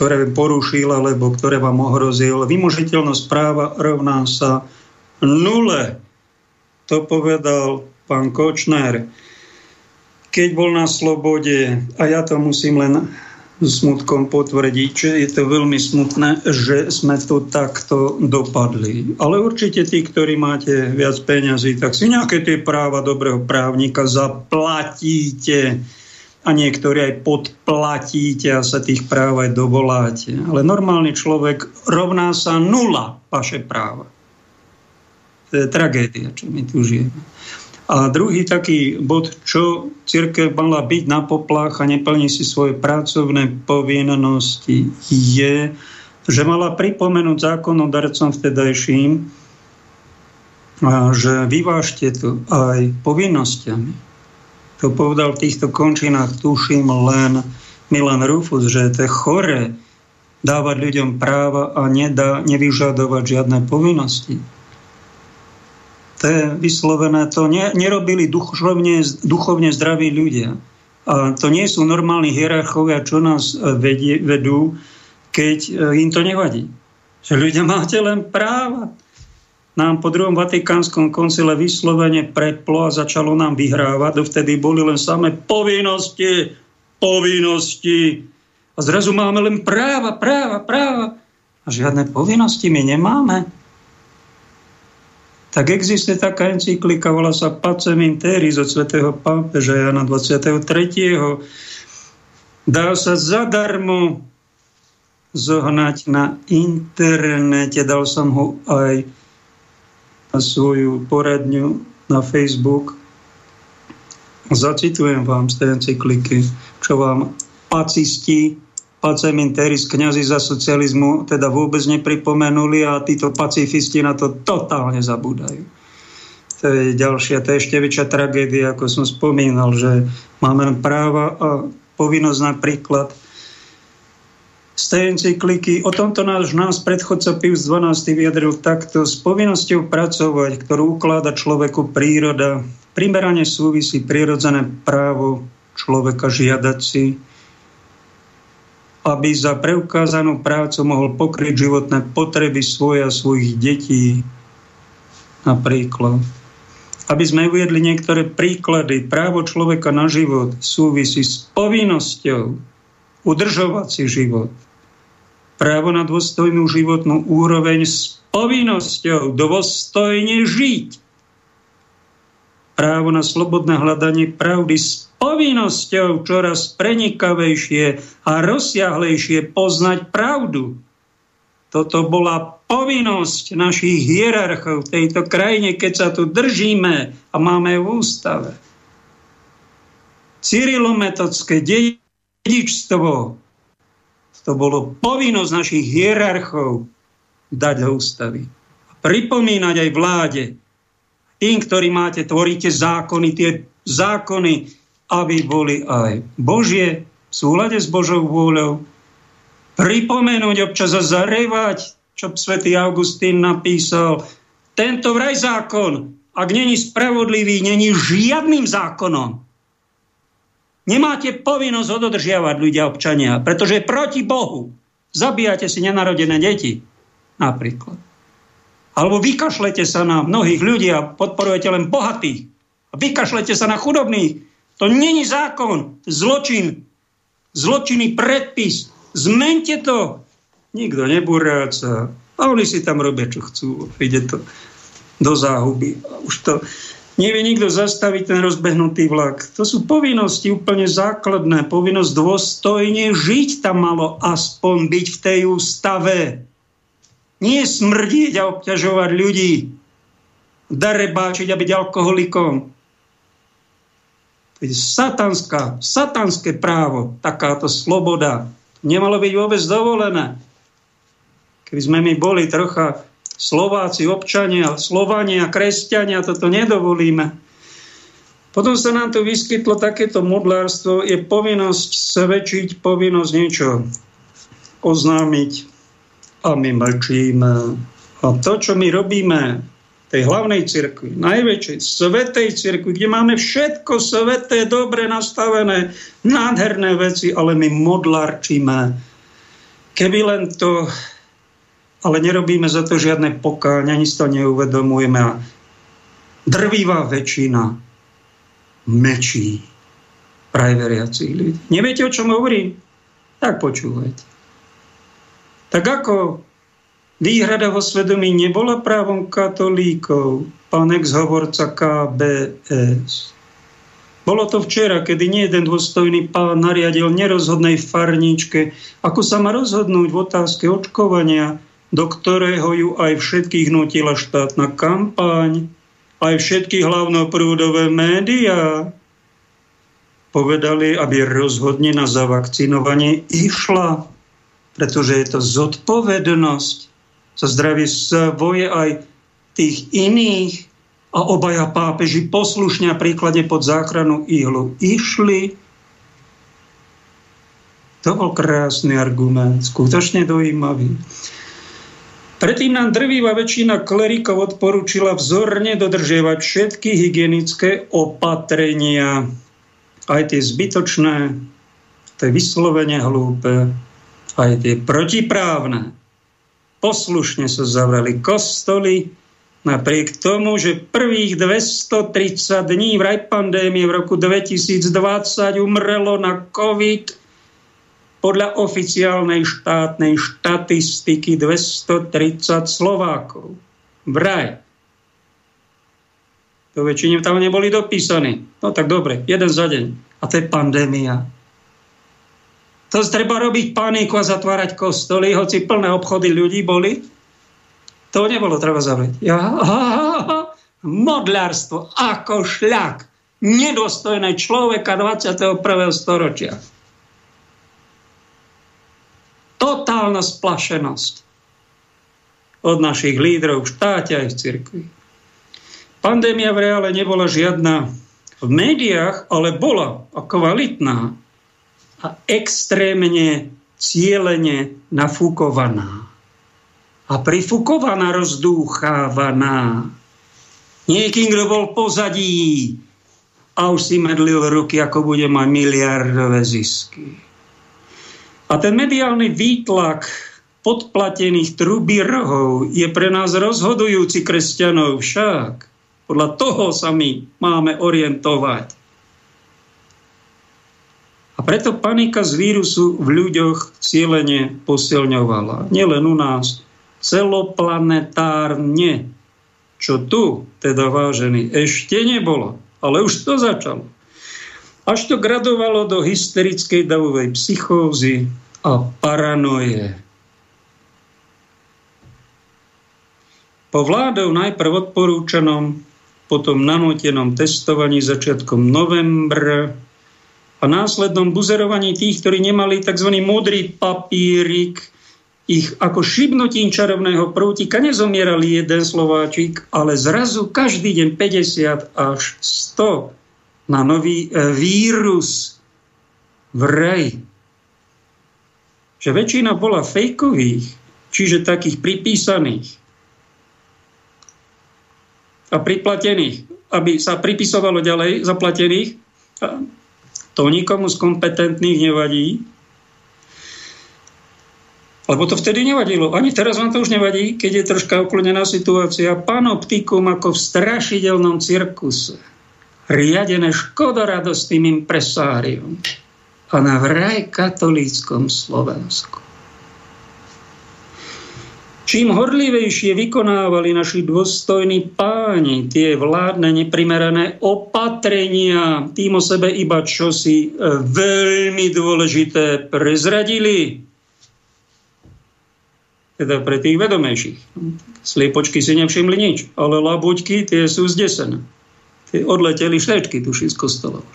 ktoré porušil alebo ktoré vám ohrozil. Vymožiteľnosť práva rovná sa nule. To povedal pán Kočner, keď bol na slobode. A ja to musím len smutkom potvrdiť, že je to veľmi smutné, že sme to takto dopadli. Ale určite tí, ktorí máte viac peňazí, tak si nejaké tie práva dobrého právnika zaplatíte a niektorí aj podplatíte a sa tých práv aj dovoláte. Ale normálny človek rovná sa nula vaše práva. To je tragédia, čo my tu žijeme. A druhý taký bod, čo církev mala byť na poplach a neplní si svoje pracovné povinnosti, je, že mala pripomenúť zákonodarcom vtedajším, že vyvážte to aj povinnosťami. To povedal v týchto končinách, tuším, len Milan Rufus, že to je chore dávať ľuďom práva a nedá, nevyžadovať žiadne povinnosti. To je vyslovené, to ne, nerobili duchovne, duchovne zdraví ľudia. A to nie sú normálni hierarchovia, čo nás e, vedie, vedú, keď e, im to nevadí. Že ľudia máte len práva. Nám po druhom vatikánskom koncile vyslovene preplo a začalo nám vyhrávať. Dovtedy boli len samé povinnosti, povinnosti. A zrazu máme len práva, práva, práva. A žiadne povinnosti my nemáme tak existuje taká encyklika, volá sa Pacem Interis od svätého pápeža Jana 23. Dá sa zadarmo zohnať na internete. Dal som ho aj na svoju poradňu na Facebook. Zacitujem vám z tej encykliky, čo vám pacisti paceminteris, kňazi za socializmu, teda vôbec nepripomenuli a títo pacifisti na to totálne zabúdajú. To je ďalšia, to je ešte väčšia tragédia, ako som spomínal, že máme práva a povinnosť napríklad z tej encykliky. O tomto náš, nás predchodca Pius XII vyjadril takto. S povinnosťou pracovať, ktorú ukláda človeku príroda, primerane súvisí prirodzené právo človeka žiadať si aby za preukázanú prácu mohol pokryť životné potreby svoje a svojich detí. Napríklad. Aby sme uviedli niektoré príklady, právo človeka na život súvisí s povinnosťou udržovať si život. Právo na dôstojnú životnú úroveň s povinnosťou dôstojne žiť právo na slobodné hľadanie pravdy s povinnosťou čoraz prenikavejšie a rozsiahlejšie poznať pravdu. Toto bola povinnosť našich hierarchov v tejto krajine, keď sa tu držíme a máme v ústave. Cyrilometodské dedičstvo, to bolo povinnosť našich hierarchov dať do ústavy. A pripomínať aj vláde, tým, ktorí máte, tvoríte zákony, tie zákony, aby boli aj Božie, v súlade s Božou vôľou, pripomenúť občas a zarevať, čo svätý Augustín napísal. Tento vraj zákon, ak není spravodlivý, není žiadnym zákonom. Nemáte povinnosť ho dodržiavať ľudia, občania, pretože je proti Bohu. Zabíjate si nenarodené deti, napríklad. Alebo vykašlete sa na mnohých ľudí a podporujete len bohatých. A vykašlete sa na chudobných. To není zákon, zločin, zločinný predpis. Zmente to. Nikto nebúráca. A oni si tam robia, čo chcú. Ide to do záhuby. Už to, nevie nikto zastaviť ten rozbehnutý vlak. To sú povinnosti úplne základné. Povinnosť dôstojne žiť tam malo aspoň byť v tej ústave. Nie smrdiť a obťažovať ľudí. Darebáčiť a byť alkoholikom. To je satanská, satanské právo, takáto sloboda. Nemalo byť vôbec dovolené. Keby sme my boli trocha Slováci, občania, Slovania, kresťania, toto nedovolíme. Potom sa nám tu vyskytlo takéto modlárstvo, je povinnosť svedčiť, povinnosť niečo oznámiť a my mlčíme. A to, čo my robíme tej hlavnej cirkvi, najväčšej, svetej cirkvi, kde máme všetko sveté, dobre nastavené, nádherné veci, ale my modlárčíme. Keby len to ale nerobíme za to žiadne pokáň, ani si to neuvedomujeme. A drvivá väčšina mečí praj veriacich ľudí. Neviete, o čom hovorím? Tak počúvajte. Tak ako výhrada vo svedomí nebola právom katolíkov, pán ex-hovorca KBS. Bolo to včera, kedy nie jeden dôstojný pán nariadil nerozhodnej farničke, ako sa má rozhodnúť v otázke očkovania do ktorého ju aj všetkých nutila štátna kampaň, aj všetky hlavnoprúdové médiá povedali, aby rozhodne na zavakcinovanie išla, pretože je to zodpovednosť za zdravie svoje aj tých iných a obaja pápeži poslušne a príklade pod záchranu ihlu išli. To bol krásny argument, skutočne dojímavý. Predtým nám drvivá väčšina klerikov odporúčila vzorne dodržiavať všetky hygienické opatrenia, aj tie zbytočné, to je vyslovene hlúpe, aj tie protiprávne. Poslušne sa zavreli kostoly, napriek tomu, že prvých 230 dní v raj pandémie v roku 2020 umrelo na COVID podľa oficiálnej štátnej štatistiky 230 Slovákov. Vraj. To väčšine tam neboli dopísaní. No tak dobre, jeden za deň. A to je pandémia. To treba robiť paniku a zatvárať kostoly, hoci plné obchody ľudí boli. To nebolo treba zavrieť. Ja, modlárstvo ako šľak. Nedostojné človeka 21. storočia. totálna splašenosť od našich lídrov v štáte aj v cirkvi. Pandémia v reále nebola žiadna v médiách, ale bola a kvalitná a extrémne cieľene nafúkovaná. A prifúkovaná, rozdúchávaná. Niekým, kto bol pozadí a už si medlil ruky, ako bude mať miliardové zisky. A ten mediálny výtlak podplatených trubírhov je pre nás rozhodujúci kresťanov však. Podľa toho sa my máme orientovať. A preto panika z vírusu v ľuďoch cieľene posilňovala. Nielen u nás, celoplanetárne. Čo tu, teda vážený, ešte nebolo. Ale už to začalo. Až to gradovalo do hysterickej davovej psychózy a paranoje. Po vládou najprv odporúčanom, potom nanútenom testovaní začiatkom novembra a následnom buzerovaní tých, ktorí nemali tzv. modrý papírik, ich ako šibnutím čarovného prútika nezomierali jeden Slováčik, ale zrazu každý deň 50 až 100 na nový e, vírus v rej. Že väčšina bola fejkových, čiže takých pripísaných a priplatených, aby sa pripisovalo ďalej zaplatených, to nikomu z kompetentných nevadí, lebo to vtedy nevadilo. Ani teraz vám to už nevadí, keď je troška oklonená situácia. Panoptikum ako v strašidelnom cirkuse. Riadené škodoradostným impresárium. A na vraj katolíckom Slovensku. Čím horlivejšie vykonávali naši dôstojní páni tie vládne neprimerané opatrenia, tým o sebe iba čosi e, veľmi dôležité prezradili. Teda pre tých vedomejších. Sliepočky si nevšimli nič, ale labuťky tie sú zdesené. Tie odleteli šlečky, tuší z kostolov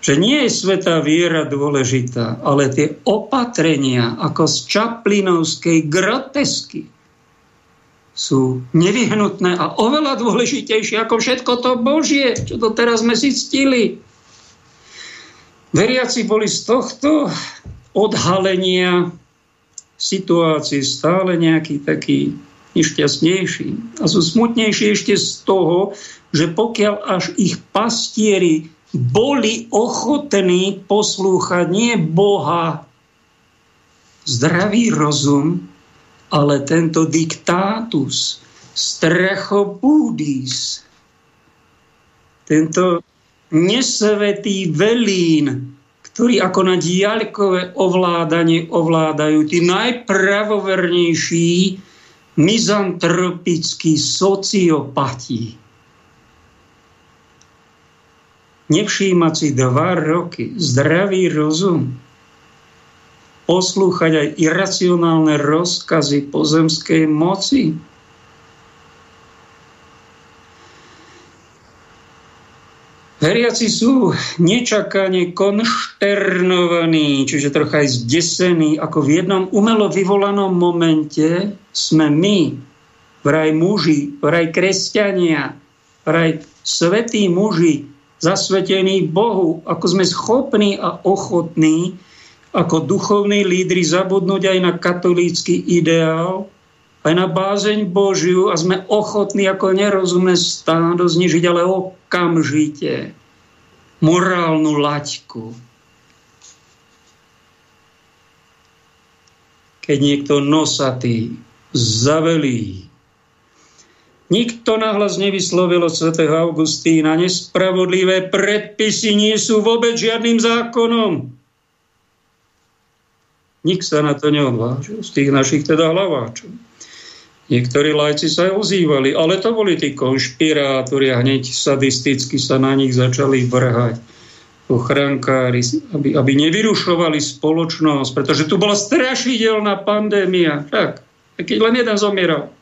že nie je svetá viera dôležitá, ale tie opatrenia ako z čaplinovskej grotesky sú nevyhnutné a oveľa dôležitejšie ako všetko to Božie, čo to teraz sme si ctili. Veriaci boli z tohto odhalenia situácií stále nejaký taký nešťastnejší. A sú smutnejší ešte z toho, že pokiaľ až ich pastieri boli ochotní poslúchať nie Boha, zdravý rozum, ale tento diktátus, strachopúdis, tento nesvetý velín, ktorý ako na diaľkové ovládanie ovládajú tí najpravovernejší mizantropickí sociopati nevšímať si dva roky zdravý rozum, poslúchať aj iracionálne rozkazy pozemskej moci. Veriaci sú nečakane konšternovaní, čiže trocha aj zdesení, ako v jednom umelo vyvolanom momente sme my, vraj muži, vraj kresťania, vraj svetí muži, zasvetení Bohu, ako sme schopní a ochotní ako duchovní lídry zabudnúť aj na katolícky ideál, aj na bázeň Božiu a sme ochotní ako nerozumné stádo znižiť, ale okamžite morálnu laťku. Keď niekto nosatý zavelí Nikto nahlas nevyslovil od svätého Augustína. Nespravodlivé predpisy nie sú vôbec žiadnym zákonom. Nik sa na to neodvážil, z tých našich teda hlaváčov. Niektorí lajci sa aj ozývali, ale to boli tí konšpirátori a hneď sadisticky sa na nich začali vrhať ochrankári, aby, aby nevyrušovali spoločnosť, pretože tu bola strašidelná pandémia. Tak, keď len jeden zomieral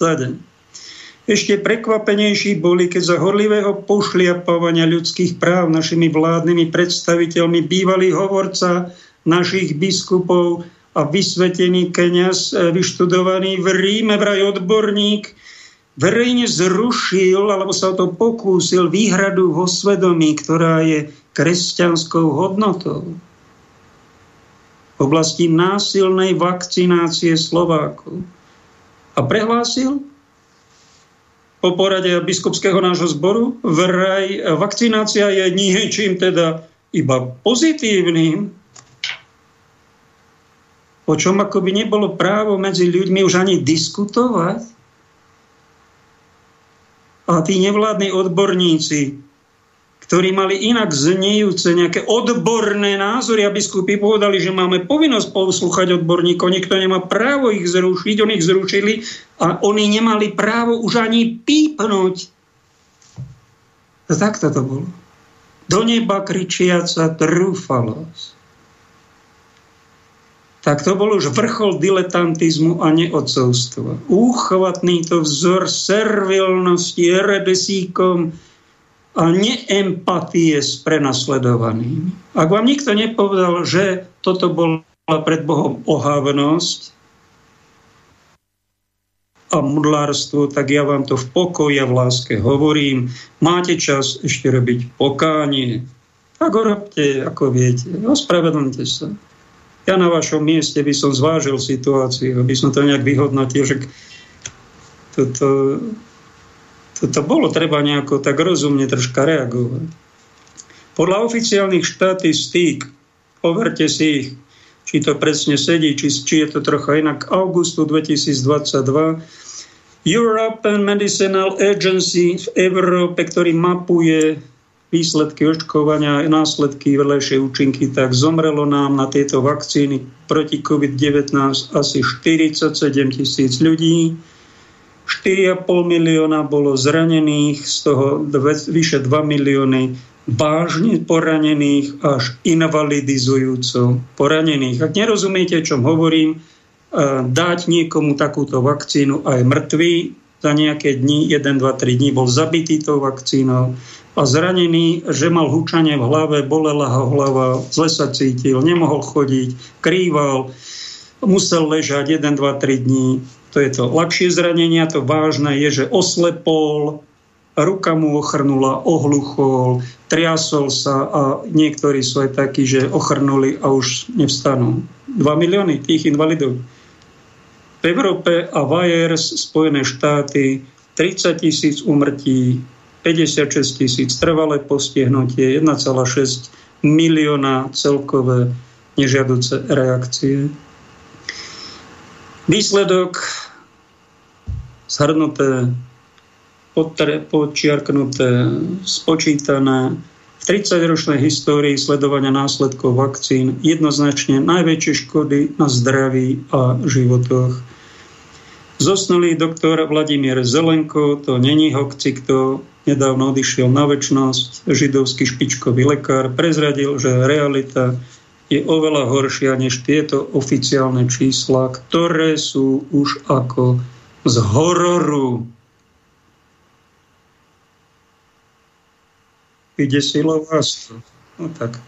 za deň. Ešte prekvapenejší boli, keď za horlivého pošliapovania ľudských práv našimi vládnymi predstaviteľmi bývalý hovorca našich biskupov a vysvetený kniaz, e, vyštudovaný v Ríme, vraj odborník, verejne zrušil, alebo sa o to pokúsil, výhradu vo svedomí, ktorá je kresťanskou hodnotou v oblasti násilnej vakcinácie Slovákov a prehlásil po porade biskupského nášho zboru, vraj vakcinácia je niečím teda iba pozitívnym, o čom ako by nebolo právo medzi ľuďmi už ani diskutovať. A tí nevládni odborníci ktorí mali inak znejúce nejaké odborné názory a biskupy povedali, že máme povinnosť poslúchať odborníkov, nikto nemá právo ich zrušiť, oni ich zrušili a oni nemali právo už ani pípnuť. A takto to bolo. Do neba kričiaca trúfalosť. tak to bol už vrchol diletantizmu a neodcovstva. Úchvatný to vzor servilnosti, eredesíkom a neempatie s prenasledovanými. Ak vám nikto nepovedal, že toto bola pred Bohom ohávnosť a mudlárstvo, tak ja vám to v pokoji a v láske hovorím. Máte čas ešte robiť pokánie. Tak robte, ako viete. Ospravedlňte sa. Ja na vašom mieste by som zvážil situáciu, by som to nejak vyhodnotil, že toto, toto bolo treba nejako tak rozumne troška reagovať. Podľa oficiálnych štatistík, overte si ich, či to presne sedí, či, či je to trocha inak, augustu 2022 European Medicinal Agency v Európe, ktorý mapuje výsledky očkovania, následky, vedlejšie účinky, tak zomrelo nám na tieto vakcíny proti COVID-19 asi 47 tisíc ľudí. 4,5 milióna bolo zranených, z toho dve, vyše 2 milióny vážne poranených až invalidizujúco poranených. Ak nerozumiete, o čom hovorím, eh, dať niekomu takúto vakcínu aj mŕtvý za nejaké dni, 1, 2, 3 dní bol zabitý tou vakcínou, a zranený, že mal hučanie v hlave, bolela ho hlava, zle sa cítil, nemohol chodiť, krýval, musel ležať 1, 2, 3 dní. To je to ľahšie zranenie, to vážne je, že oslepol, ruka mu ochrnula, ohluchol, triasol sa a niektorí sú aj takí, že ochrnuli a už nevstanú. 2 milióny tých invalidov. V Európe a Vajers, Spojené štáty, 30 tisíc umrtí, 56 tisíc trvalé postihnutie, 1,6 milióna celkové nežiaduce reakcie. Výsledok zhrnuté, počiarknuté, spočítané v 30-ročnej histórii sledovania následkov vakcín jednoznačne najväčšie škody na zdraví a životoch. Zosnulý doktor Vladimír Zelenko, to není hokcik, nedávno odišiel na väčnosť, židovský špičkový lekár, prezradil, že realita je oveľa horšia než tieto oficiálne čísla, ktoré sú už ako z hororu. Vydesilo vás to. No tak,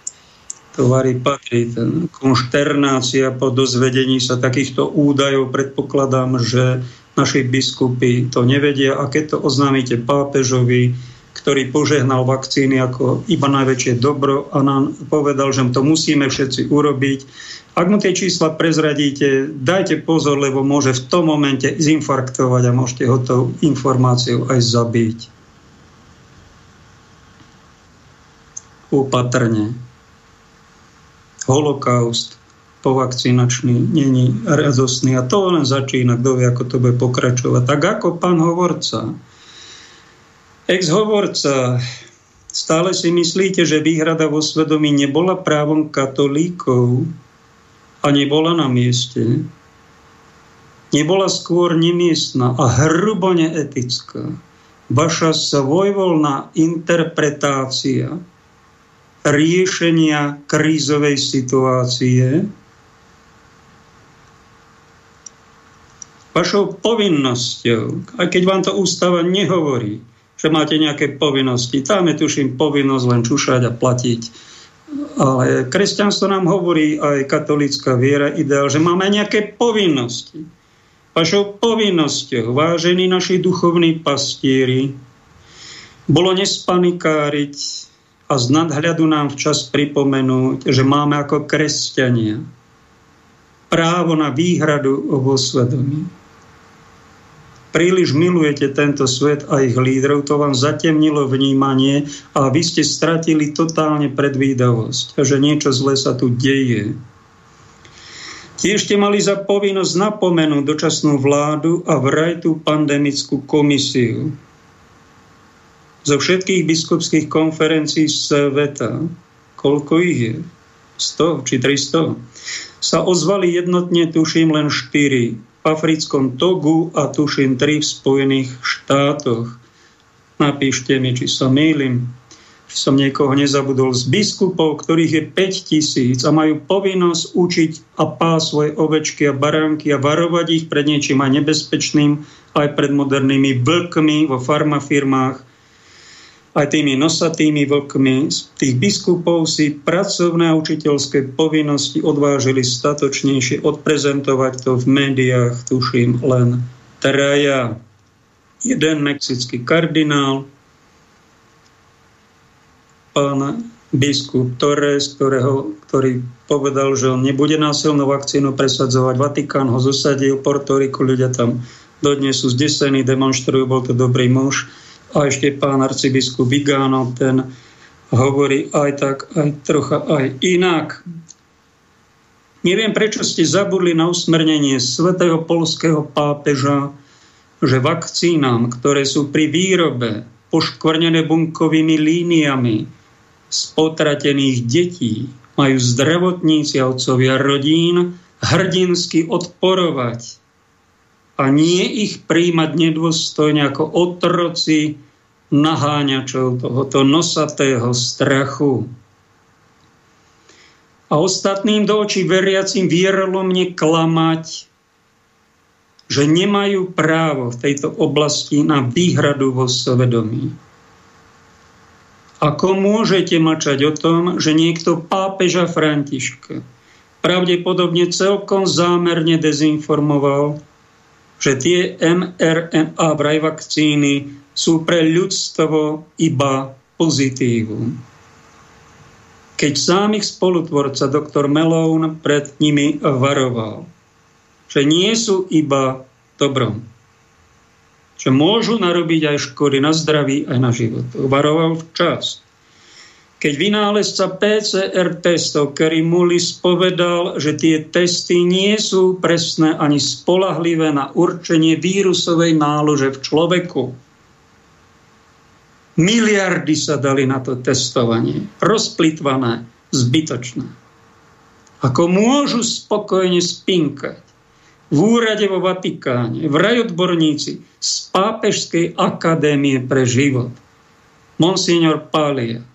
to varí patrí. Ten konšternácia po dozvedení sa takýchto údajov predpokladám, že naši biskupy to nevedia a keď to oznámite pápežovi, ktorý požehnal vakcíny ako iba najväčšie dobro a nám povedal, že to musíme všetci urobiť. Ak mu tie čísla prezradíte, dajte pozor, lebo môže v tom momente zinfarktovať a môžete ho tou informáciou aj zabiť. Upatrne. Holokaust povakcinačný, není radostný a to len začína, kto vie, ako to bude pokračovať. Tak ako pán hovorca, ex-hovorca, stále si myslíte, že výhrada vo svedomí nebola právom katolíkov a nebola na mieste? Nebola skôr nemiestna a hrubo neetická. Vaša svojvoľná interpretácia riešenia krízovej situácie vašou povinnosťou, aj keď vám to ústava nehovorí, že máte nejaké povinnosti. Tam je, tuším, povinnosť len čušať a platiť. Ale kresťanstvo nám hovorí, aj katolická viera, ideál, že máme nejaké povinnosti. Vašou povinnosťou, vážení naši duchovní pastieri, bolo nespanikáriť a z nadhľadu nám včas pripomenúť, že máme ako kresťania právo na výhradu vo svedomí príliš milujete tento svet a ich lídrov, to vám zatemnilo vnímanie a vy ste stratili totálne predvídavosť, že niečo zlé sa tu deje. Tiež ste mali za povinnosť napomenúť dočasnú vládu a vraj tú pandemickú komisiu. Zo všetkých biskupských konferencií sveta, koľko ich je? 100 či 300? Sa ozvali jednotne, tuším, len 4 africkom Togu a tuším tri v Spojených štátoch. Napíšte mi, či sa mýlim. či som niekoho nezabudol, z biskupov, ktorých je 5 tisíc a majú povinnosť učiť a pá svoje ovečky a baránky a varovať ich pred niečím aj nebezpečným, aj pred modernými vlkmi vo farmafirmách, aj tými nosatými vlkmi. Tých biskupov si pracovné a učiteľské povinnosti odvážili statočnejšie odprezentovať to v médiách, tuším, len traja. Jeden mexický kardinál, pán biskup Torres, ktorého, ktorý povedal, že on nebude násilnú vakcínu presadzovať. Vatikán ho zosadil, Portoriku, ľudia tam dodnes sú zdesení, demonstrujú, bol to dobrý muž. A ešte pán arcibiskup Vigano, ten hovorí aj tak, aj trocha aj inak. Neviem, prečo ste zabudli na usmernenie svätého polského pápeža, že vakcínám, ktoré sú pri výrobe poškvrnené bunkovými líniami, z potratených detí majú zdravotníci a otcovia rodín hrdinsky odporovať a nie ich príjmať nedôstojne ako otroci naháňačov tohoto nosatého strachu. A ostatným do očí veriacim vierolomne klamať, že nemajú právo v tejto oblasti na výhradu vo svedomí. Ako môžete mačať o tom, že niekto pápeža Františka pravdepodobne celkom zámerne dezinformoval, že tie mRNA vraj vakcíny sú pre ľudstvo iba pozitívum. Keď sám ich spolutvorca doktor Melón pred nimi varoval, že nie sú iba dobrom, že môžu narobiť aj škody na zdraví, aj na život. Varoval včas. Keď vynálezca PCR testov, ktorý Mullis povedal, že tie testy nie sú presné ani spolahlivé na určenie vírusovej nálože v človeku. Miliardy sa dali na to testovanie. Rozplitvané, zbytočné. Ako môžu spokojne spinkať v úrade vo Vatikáne, vraj odborníci z Pápežskej akadémie pre život, monsignor Pália.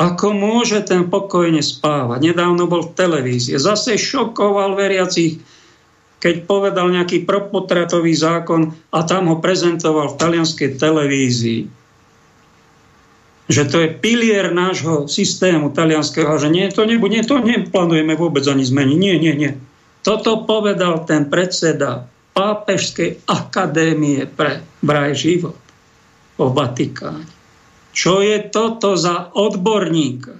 Ako môže ten pokojne spávať? Nedávno bol v televízii. Zase šokoval veriacich, keď povedal nejaký propotratový zákon a tam ho prezentoval v talianskej televízii. Že to je pilier nášho systému talianského, že nie, to nebude, to neplánujeme vôbec ani zmeniť. Nie, nie, nie. Toto povedal ten predseda Pápežskej akadémie pre vraj život o Vatikáne. Čo je toto za odborníka?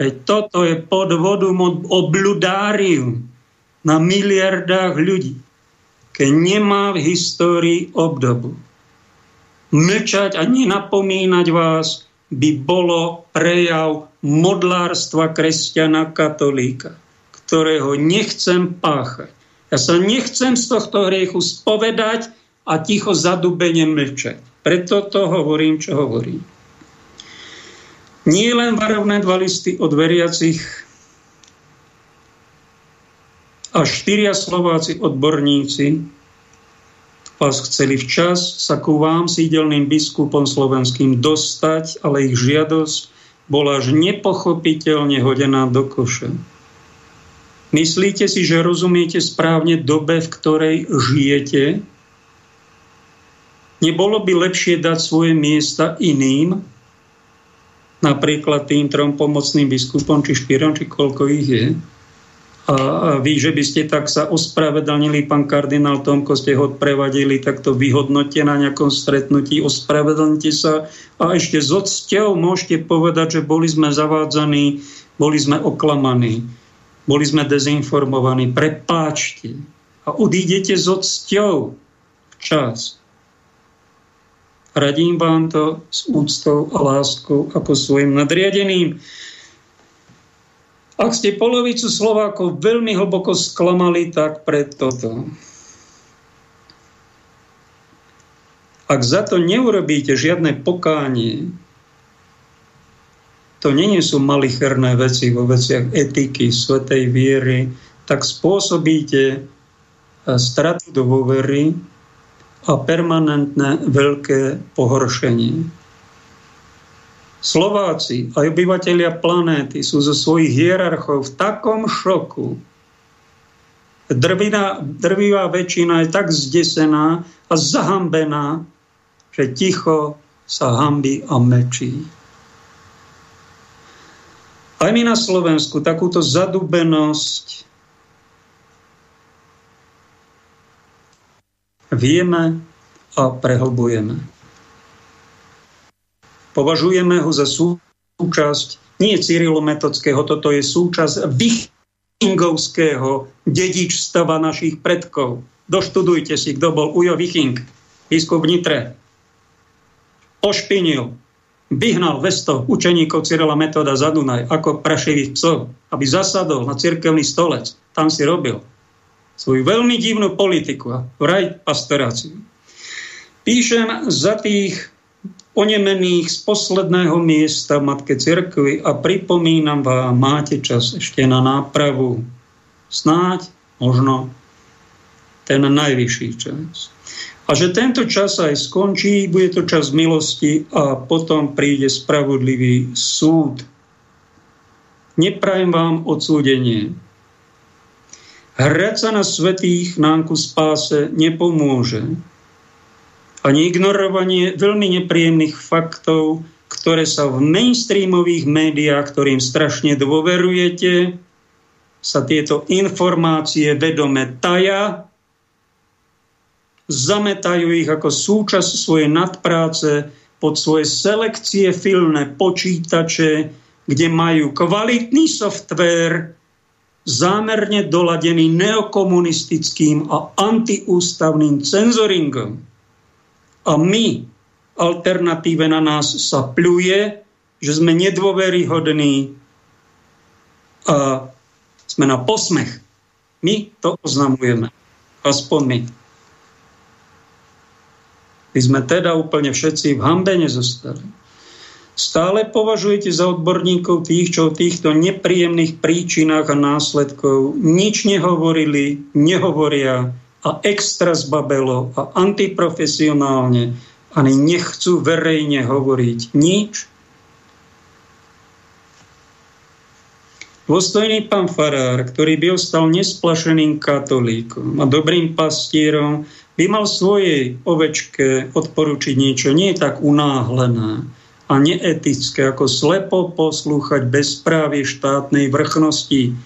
Veď toto je podvodum obludárium na miliardách ľudí, keď nemá v histórii obdobu. Mlčať a nenapomínať vás by bolo prejav modlárstva kresťana katolíka ktorého nechcem páchať. Ja sa nechcem z tohto hriechu spovedať a ticho zadubene mlčať. Preto to hovorím, čo hovorím. Nie len varovné dva listy od veriacich a štyria Slováci odborníci vás chceli včas sa ku vám, sídelným biskupom slovenským, dostať, ale ich žiadosť bola až nepochopiteľne hodená do koša. Myslíte si, že rozumiete správne dobe, v ktorej žijete? Nebolo by lepšie dať svoje miesta iným? Napríklad tým trom pomocným biskupom, či štyrom, či koľko ich je? A vy, že by ste tak sa ospravedlnili, pán kardinál Tomko, ste ho odprevadili, tak to vyhodnote na nejakom stretnutí, ospravedlnite sa a ešte s odsťou môžete povedať, že boli sme zavádzaní, boli sme oklamaní boli sme dezinformovaní. Prepáčte. A odídete s odsťou včas. Radím vám to s úctou a láskou ako svojim nadriadeným. Ak ste polovicu Slovákov veľmi hlboko sklamali, tak pre toto. Ak za to neurobíte žiadne pokánie, to nie sú malicherné veci vo veciach etiky, svetej viery, tak spôsobíte eh, stratu dôvery a permanentné veľké pohoršenie. Slováci aj obyvateľia planéty sú zo svojich hierarchov v takom šoku. Drvina, drvivá väčšina je tak zdesená a zahambená, že ticho sa hambí a mečí. Aj my na Slovensku takúto zadubenosť vieme a prehlbujeme. Považujeme ho za súčasť nie Cyrilometodského, toto je súčasť vichingovského dedičstva našich predkov. Doštudujte si, kto bol Ujo Viching, biskup Nitre. Ošpinil, vyhnal vesto učeníkov Cyrila Metoda za Dunaj ako prašivých psov, aby zasadol na cirkevný stolec. Tam si robil svoju veľmi divnú politiku a vraj pastoráciu. Píšem za tých onemených z posledného miesta v Matke Cirkvi a pripomínam vám, máte čas ešte na nápravu. Snáď, možno, ten najvyšší čas. A že tento čas aj skončí, bude to čas milosti a potom príde spravodlivý súd. Neprajem vám odsúdenie. Hrať sa na svetých nám ku spáse nepomôže. Ani ignorovanie veľmi nepríjemných faktov, ktoré sa v mainstreamových médiách, ktorým strašne dôverujete, sa tieto informácie vedome taja, zametajú ich ako súčasť svojej nadpráce pod svoje selekcie filné počítače, kde majú kvalitný software, zámerne doladený neokomunistickým a antiústavným cenzoringom a my, alternatíve na nás sa pľuje, že sme nedôveryhodní a sme na posmech. My to oznamujeme. Aspoň my. My sme teda úplne všetci v hambe nezostali. Stále považujete za odborníkov tých, čo o týchto nepríjemných príčinách a následkov nič nehovorili, nehovoria, a extra zbabelo a antiprofesionálne ani nechcú verejne hovoriť nič. Dôstojný pán Farár, ktorý by ostal nesplašeným katolíkom a dobrým pastierom, by mal svojej ovečke odporučiť niečo nie tak unáhlené a neetické, ako slepo poslúchať bezprávie štátnej vrchnosti,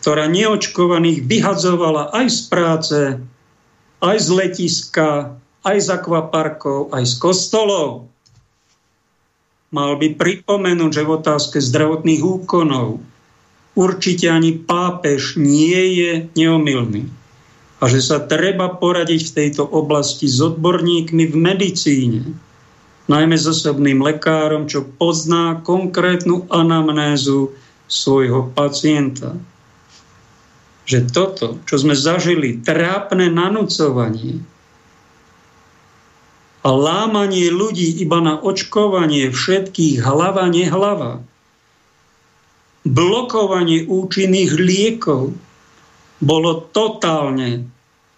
ktorá neočkovaných vyhadzovala aj z práce, aj z letiska, aj z akvaparkov, aj z kostolov. Mal by pripomenúť, že v otázke zdravotných úkonov určite ani pápež nie je neomilný a že sa treba poradiť v tejto oblasti s odborníkmi v medicíne, najmä s osobným lekárom, čo pozná konkrétnu anamnézu svojho pacienta že toto, čo sme zažili, trápne nanúcovanie a lámanie ľudí iba na očkovanie všetkých hlava, nehlava, blokovanie účinných liekov bolo totálne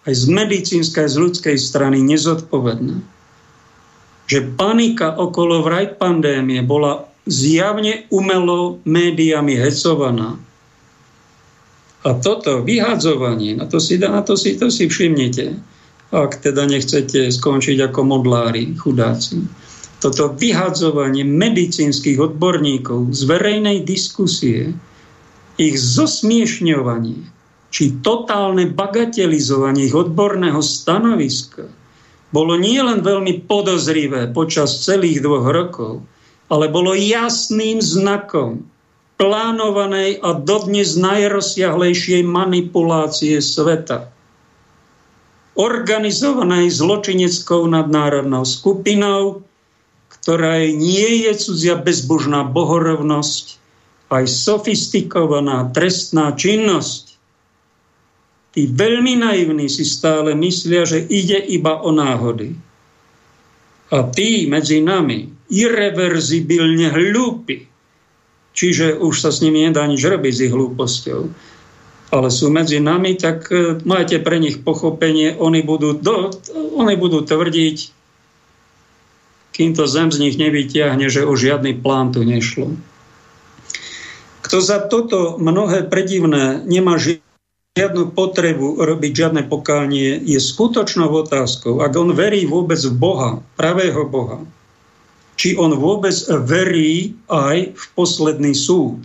aj z medicínskej, aj z ľudskej strany nezodpovedné. Že panika okolo vraj pandémie bola zjavne umelo médiami hecovaná a toto vyhadzovanie, na to si, na to si, to si všimnite, ak teda nechcete skončiť ako modlári, chudáci. Toto vyhadzovanie medicínskych odborníkov z verejnej diskusie, ich zosmiešňovanie, či totálne bagatelizovanie ich odborného stanoviska bolo nielen veľmi podozrivé počas celých dvoch rokov, ale bolo jasným znakom plánovanej a dodnes najrozsiahlejšej manipulácie sveta. Organizovanej zločineckou nadnárodnou skupinou, ktorej nie je cudzia bezbožná bohorovnosť, aj sofistikovaná trestná činnosť. Tí veľmi naivní si stále myslia, že ide iba o náhody. A tí medzi nami, irreverzibilne hlúpi, Čiže už sa s nimi nedá nič robiť s ich hlúposťou. Ale sú medzi nami, tak e, majte pre nich pochopenie, oni budú, do, oni budú tvrdiť kým to zem z nich nevytiahne, že o žiadny plán tu nešlo. Kto za toto mnohé predivné nemá žiadnu potrebu robiť žiadne pokánie, je skutočnou otázkou, ak on verí vôbec v Boha, pravého Boha, či on vôbec verí aj v posledný súd.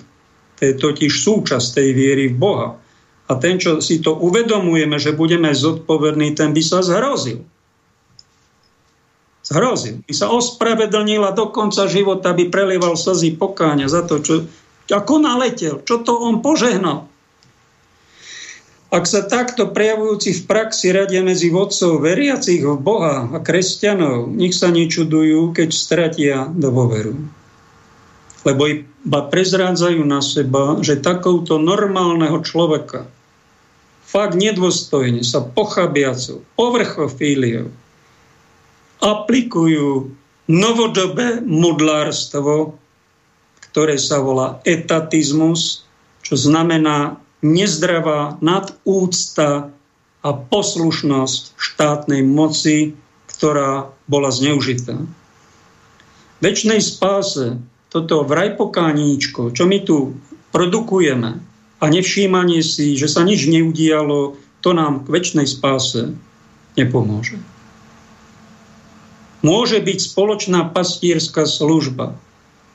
To je totiž súčasť tej viery v Boha. A ten, čo si to uvedomujeme, že budeme zodpovední, ten by sa zhrozil. Zhrozil. By sa ospravedlnil a do konca života by prelieval slzy pokáňa za to, čo, ako naletel? Čo to on požehnal? Ak sa takto prejavujúci v praxi radia medzi vodcov veriacich v Boha a kresťanov, nech sa nečudujú, keď stratia dôveru. Lebo iba prezrádzajú na seba, že takouto normálneho človeka, fakt nedôstojne sa pochabiacou, povrchofíliou, aplikujú novodobé modlárstvo, ktoré sa volá etatizmus, čo znamená nezdravá nadúcta a poslušnosť štátnej moci, ktorá bola zneužitá. Večnej spáse toto vrajpokáníčko, čo my tu produkujeme a nevšímanie si, že sa nič neudialo, to nám k väčšnej spáse nepomôže. Môže byť spoločná pastierská služba,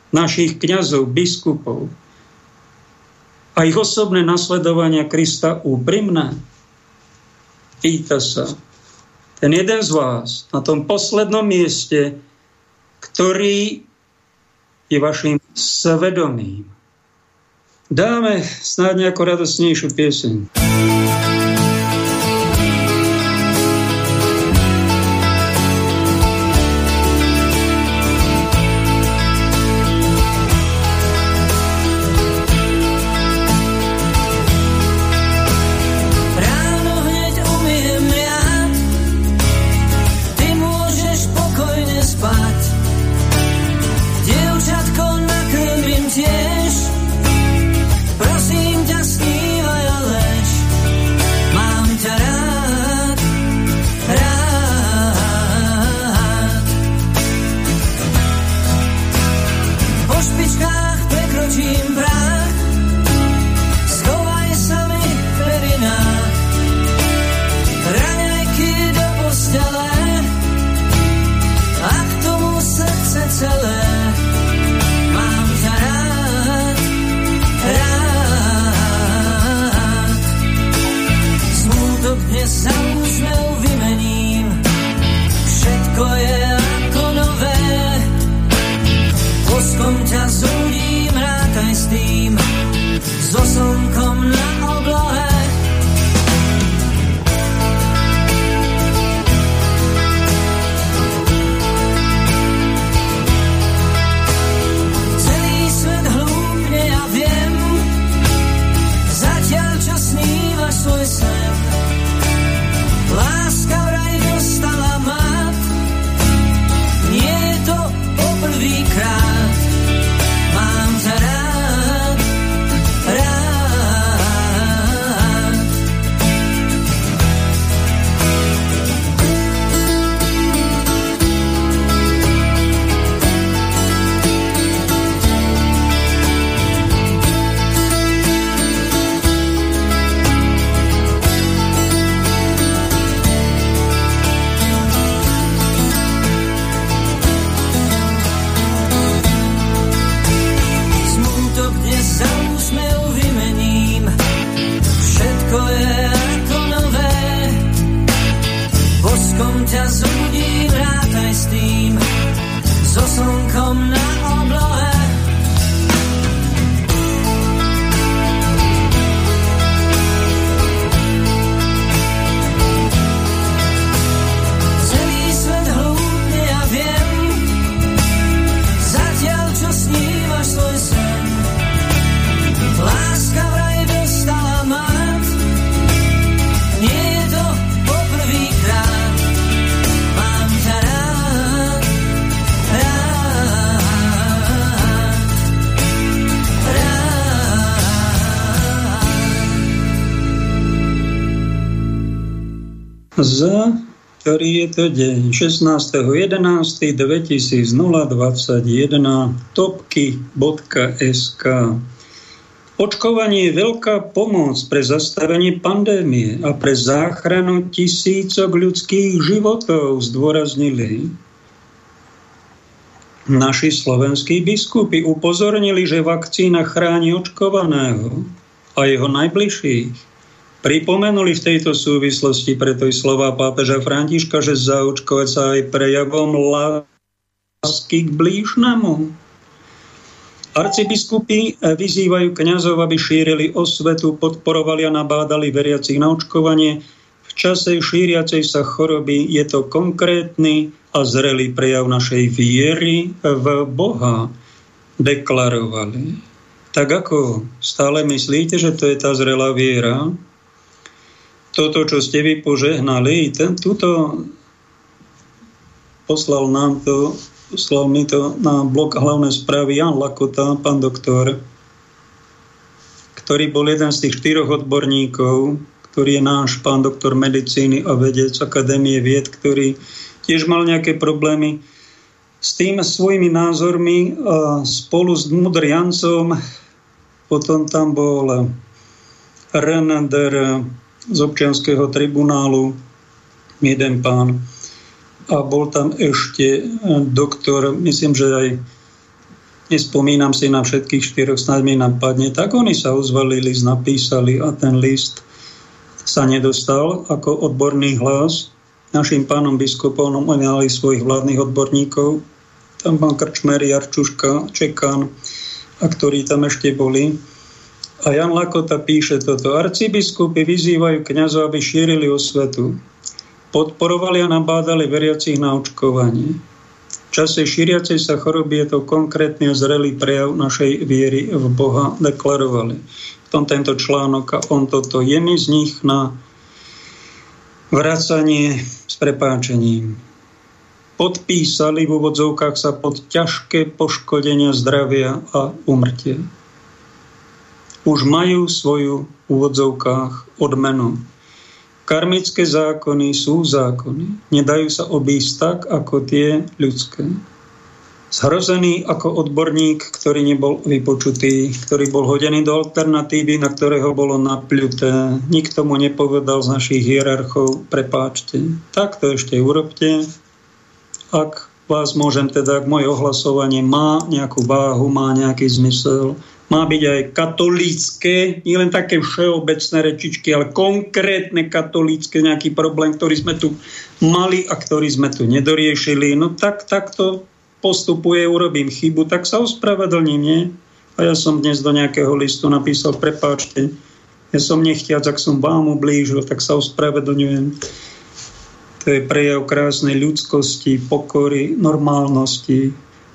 našich kňazov, biskupov a ich osobné nasledovania Krista úprimné? Pýta sa ten jeden z vás na tom poslednom mieste, ktorý je vašim svedomím. Dáme snáď nejakú radosnejšiu pieseň. Ktorý je to deň 16.11.2021 topky.sk Očkovanie je veľká pomoc pre zastavenie pandémie a pre záchranu tisícok ľudských životov, zdôraznili. Naši slovenskí biskupy upozornili, že vakcína chráni očkovaného a jeho najbližších Pripomenuli v tejto súvislosti preto i slova pápeža Františka, že zaočkovať sa aj prejavom lásky k blížnemu. Arcibiskupy vyzývajú kňazov, aby šírili osvetu, podporovali a nabádali veriacich na očkovanie. V čase šíriacej sa choroby je to konkrétny a zrelý prejav našej viery v Boha, deklarovali. Tak ako stále myslíte, že to je tá zrelá viera? Toto, čo ste vy požehnali, ten, túto poslal nám to, poslal mi to na blok hlavné správy Jan Lakota, pán doktor, ktorý bol jeden z tých štyroch odborníkov, ktorý je náš pán doktor medicíny a vedec Akadémie vied, ktorý tiež mal nejaké problémy s tým svojimi názormi a spolu s Mudriancom potom tam bol Renander z občianského tribunálu, jeden pán. A bol tam ešte e, doktor, myslím, že aj nespomínam si na všetkých štyroch, snáď mi napadne, tak oni sa ozvali, list napísali a ten list sa nedostal ako odborný hlas. Našim pánom biskupom mali svojich vládnych odborníkov, tam pán Krčmer, Jarčuška, Čekan, a ktorí tam ešte boli. A Jan Lakota píše toto. Arcibiskupy vyzývajú kňazov, aby šírili osvetu. Podporovali a nabádali veriacich na očkovanie. V čase šíriacej sa choroby je to konkrétny a zrelý prejav našej viery v Boha, deklarovali. V tom tento článok a on toto je mi z nich na vracanie s prepáčením. Podpísali v úvodzovkách sa pod ťažké poškodenia zdravia a umrtie už majú svoju v úvodzovkách odmenu. Karmické zákony sú zákony. Nedajú sa obísť tak, ako tie ľudské. Zhrozený ako odborník, ktorý nebol vypočutý, ktorý bol hodený do alternatívy, na ktorého bolo napľuté. Nikto mu nepovedal z našich hierarchov, prepáčte. Tak to ešte urobte. Ak vás môžem teda, ak moje ohlasovanie má nejakú váhu, má nejaký zmysel, má byť aj katolícke, nie len také všeobecné rečičky, ale konkrétne katolícke nejaký problém, ktorý sme tu mali a ktorý sme tu nedoriešili. No tak, to postupuje, urobím chybu, tak sa ospravedlním, nie? A ja som dnes do nejakého listu napísal, prepáčte, ja som nechtiac, ak som vám ublížil, tak sa ospravedlňujem. To je prejav krásnej ľudskosti, pokory, normálnosti,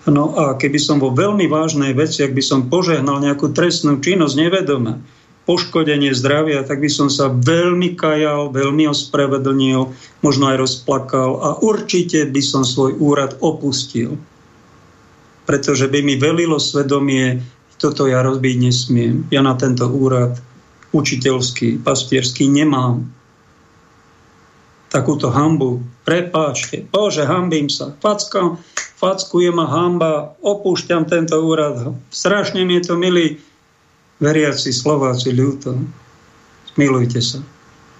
No a keby som vo veľmi vážnej veci, ak by som požehnal nejakú trestnú činnosť nevedome, poškodenie zdravia, tak by som sa veľmi kajal, veľmi ospravedlnil, možno aj rozplakal a určite by som svoj úrad opustil. Pretože by mi velilo svedomie, toto ja rozbiť nesmiem. Ja na tento úrad učiteľský, pastierský nemám takúto hambu. Prepáčte, bože, hambím sa. Fackam, fackuje ma hamba, opúšťam tento úrad. Strašne mi je to, milí veriaci Slováci, ľúto. Milujte sa.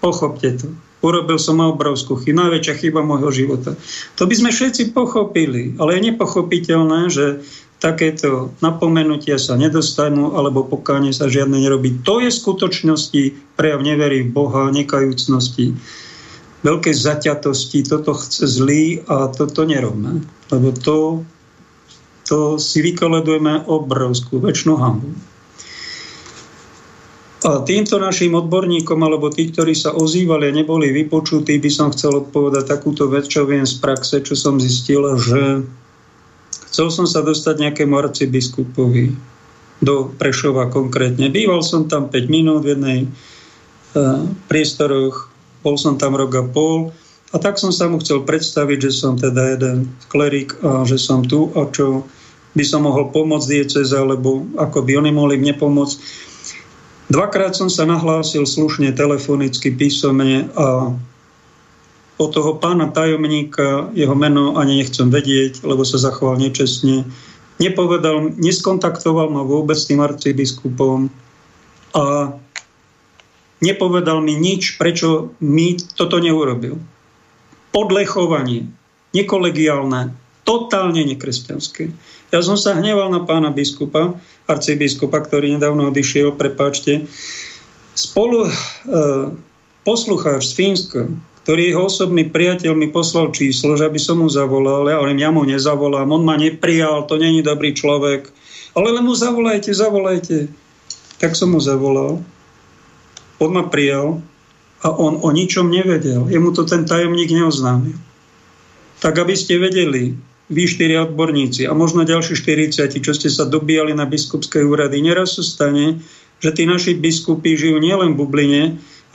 Pochopte to. Urobil som obrovskú chybu, najväčšia chyba môjho života. To by sme všetci pochopili, ale je nepochopiteľné, že takéto napomenutia sa nedostanú alebo pokánie sa žiadne nerobí. To je v skutočnosti prejav nevery v Boha, nekajúcnosti veľkej zaťatosti, toto chce zlý a toto nerobme. Lebo to, to si vykoledujeme obrovskú väčšinu hambu. A týmto našim odborníkom, alebo tí, ktorí sa ozývali a neboli vypočutí, by som chcel odpovedať takúto vec, čo viem z praxe, čo som zistil, že chcel som sa dostať nejakému arcibiskupovi do Prešova konkrétne. Býval som tam 5 minút v jednej uh, priestoroch bol som tam rok a pol a tak som sa mu chcel predstaviť, že som teda jeden klerik a že som tu a čo by som mohol pomôcť dieceze, alebo ako by oni mohli mne pomôcť. Dvakrát som sa nahlásil slušne telefonicky, písomne a o toho pána tajomníka, jeho meno ani nechcem vedieť, lebo sa zachoval nečestne, nepovedal, neskontaktoval ma vôbec s tým arcibiskupom a nepovedal mi nič, prečo mi toto neurobil. Podlechovanie, nekolegiálne, totálne nekresťanské. Ja som sa hneval na pána biskupa, arcibiskupa, ktorý nedávno odišiel, prepáčte. Spolu e, poslucháč z Fínska, ktorý jeho osobný priateľ mi poslal číslo, že aby som mu zavolal. Ja hovorím, ja mu nezavolám, on ma neprijal, to není dobrý človek. Ale len mu zavolajte, zavolajte. Tak som mu zavolal. On ma prijal a on o ničom nevedel. Jemu to ten tajomník neoznámil. Tak aby ste vedeli, vy štyri odborníci a možno ďalší 40, čo ste sa dobíjali na biskupskej úrady, neraz sa stane, že tí naši biskupy žijú nielen v bubline,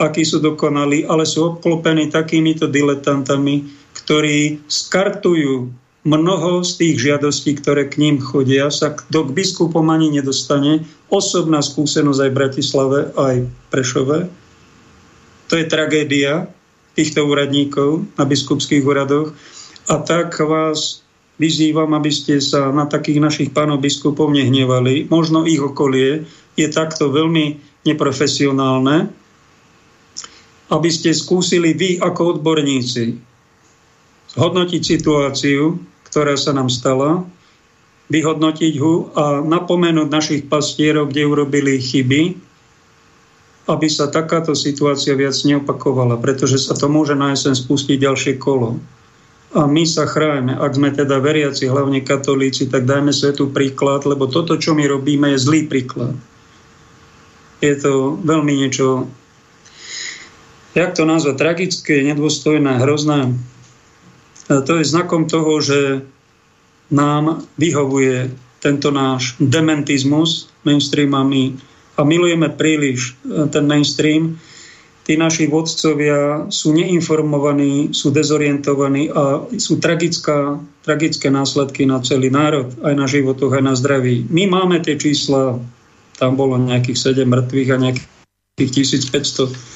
akí sú dokonalí, ale sú obklopení takýmito diletantami, ktorí skartujú mnoho z tých žiadostí, ktoré k ním chodia, sa do k biskupom ani nedostane. Osobná skúsenosť aj v Bratislave, aj v Prešove. To je tragédia týchto úradníkov na biskupských úradoch. A tak vás vyzývam, aby ste sa na takých našich pánov biskupov nehnevali. Možno ich okolie je takto veľmi neprofesionálne, aby ste skúsili vy ako odborníci hodnotiť situáciu, ktorá sa nám stala, vyhodnotiť ho a napomenúť našich pastierov, kde urobili chyby, aby sa takáto situácia viac neopakovala, pretože sa to môže na jeseň spustiť ďalšie kolo a my sa chráme. Ak sme teda veriaci, hlavne katolíci, tak dajme svetu príklad, lebo toto, čo my robíme, je zlý príklad. Je to veľmi niečo, jak to nazvať, tragické, nedôstojné, hrozné. A to je znakom toho, že nám vyhovuje tento náš dementizmus mainstreamami a milujeme príliš ten mainstream, tí naši vodcovia sú neinformovaní, sú dezorientovaní a sú tragická, tragické následky na celý národ, aj na životoch, aj na zdraví. My máme tie čísla, tam bolo nejakých 7 mŕtvych a nejakých 1500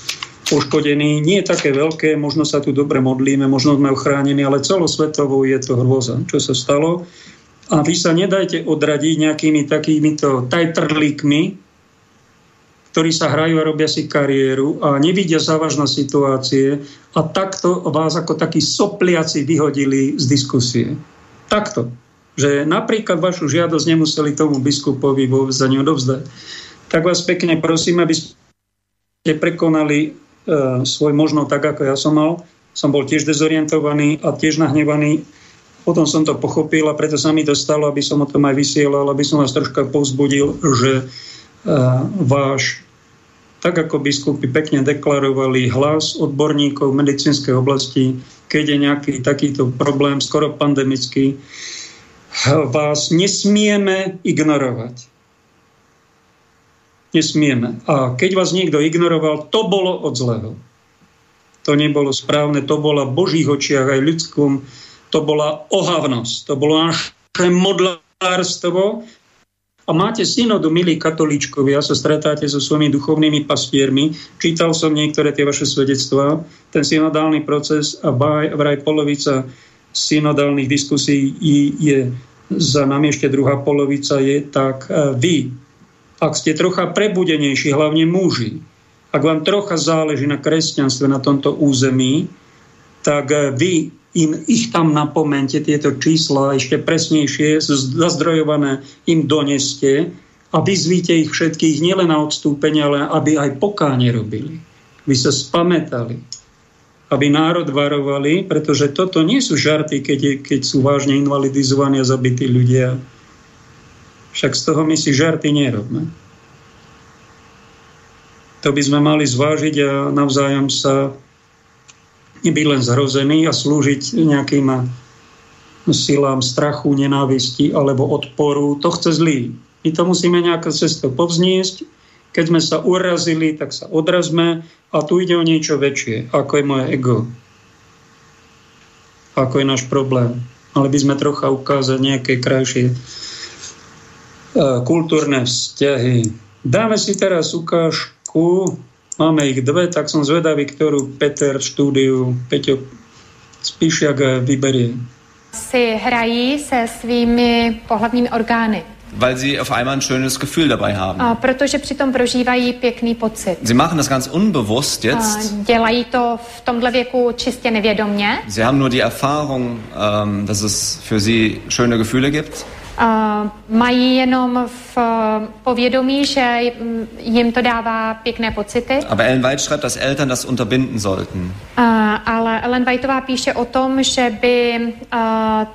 poškodení. Nie je také veľké, možno sa tu dobre modlíme, možno sme ochránení, ale celosvetovo je to hrôza, čo sa stalo. A vy sa nedajte odradiť nejakými takýmito tajtrlíkmi, ktorí sa hrajú a robia si kariéru a nevidia závažné situácie a takto vás ako takí sopliaci vyhodili z diskusie. Takto. Že napríklad vašu žiadosť nemuseli tomu biskupovi vôbec za ňu odovzdať. Tak vás pekne prosím, aby ste prekonali svoj možno tak, ako ja som mal. Som bol tiež dezorientovaný a tiež nahnevaný. Potom som to pochopil a preto sa mi to stalo, aby som o tom aj vysielal, aby som vás troška povzbudil, že váš tak ako biskupy pekne deklarovali hlas odborníkov v medicínskej oblasti, keď je nejaký takýto problém, skoro pandemický, vás nesmieme ignorovať. Nesmieme. A keď vás niekto ignoroval, to bolo od zlého. To nebolo správne, to bola v Božích očiach aj ľudskom, to bola ohavnosť, to bolo naše modlárstvo, a máte synodu, milí katolíčkovia, sa stretáte so svojimi duchovnými pastiermi. Čítal som niektoré tie vaše svedectvá. Ten synodálny proces a vraj polovica synodálnych diskusí je za nami ešte druhá polovica je, tak e, vy, ak ste trocha prebudenejší, hlavne muži, ak vám trocha záleží na kresťanstve na tomto území, tak e, vy im ich tam napomente, tieto čísla ešte presnejšie, zazdrojované im doneste a vyzvíte ich všetkých nielen na odstúpenie, ale aby aj pokáne robili. Aby sa spametali. Aby národ varovali, pretože toto nie sú žarty, keď, je, keď sú vážne invalidizovaní a zabití ľudia. Však z toho my si žarty nerobme. To by sme mali zvážiť a navzájom sa nebyť len zhrozený a slúžiť nejakým silám strachu, nenávisti alebo odporu. To chce zlý. My to musíme nejaká cesta povzniesť. Keď sme sa urazili, tak sa odrazme a tu ide o niečo väčšie, ako je moje ego. Ako je náš problém. Mali by sme trocha ukázať nejaké krajšie kultúrne vzťahy. Dáme si teraz ukážku Máme ich dve, tak som zvedavý, ktorú Peter v štúdiu, Peťo, spíš jak vyberie. Si hrají se svými pohlavními orgány. weil sie auf einmal ein schönes Gefühl dabei haben. A protože přitom prožívají pěkný pocit. Sie machen das ganz unbewusst A jetzt. dělají to v tomhle věku čistě nevědomně. Sie haben nur die Erfahrung, ähm, dass es für sie schöne Gefühle gibt. Mají jenom v povědomí, že jim to dává pěkné pocity. Aber Ellen White schreibt, dass Eltern das unterbinden sollten. A, ale Ellen Whiteová píše o tom, že by uh,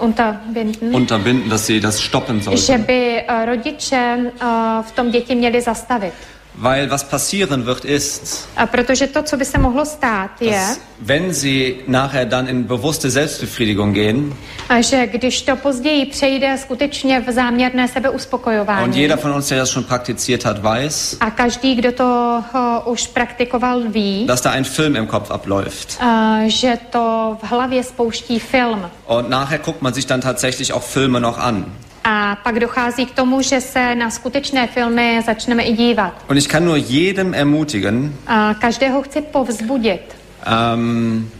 unterbinden, Unterbinden, dass sie das stoppen že sollten. by uh, rodiče uh, v tom děti měli zastavit. Weil was passieren wird ist, A protože to, co by se mohlo stát, je, dass wenn sie nachher dann in bewusste Selbstbefriedigung gehen a že když to později přejde skutečně v záměrné und sebeuspokojování, jeder von uns, der das schon praktiziert hat, weiß, a každý, kdo to uh, už praktikoval, ví, dass da ein Film im Kopf abläuft. uh, že to v hlavě spouští film. Und nachher guckt man sich dann tatsächlich auch Filme noch an. A pak dochází k tomu, že se na skutečné filmy začneme i dívat. Und ich kann nur jedem ermutigen, A každého chci povzbudit. ähm,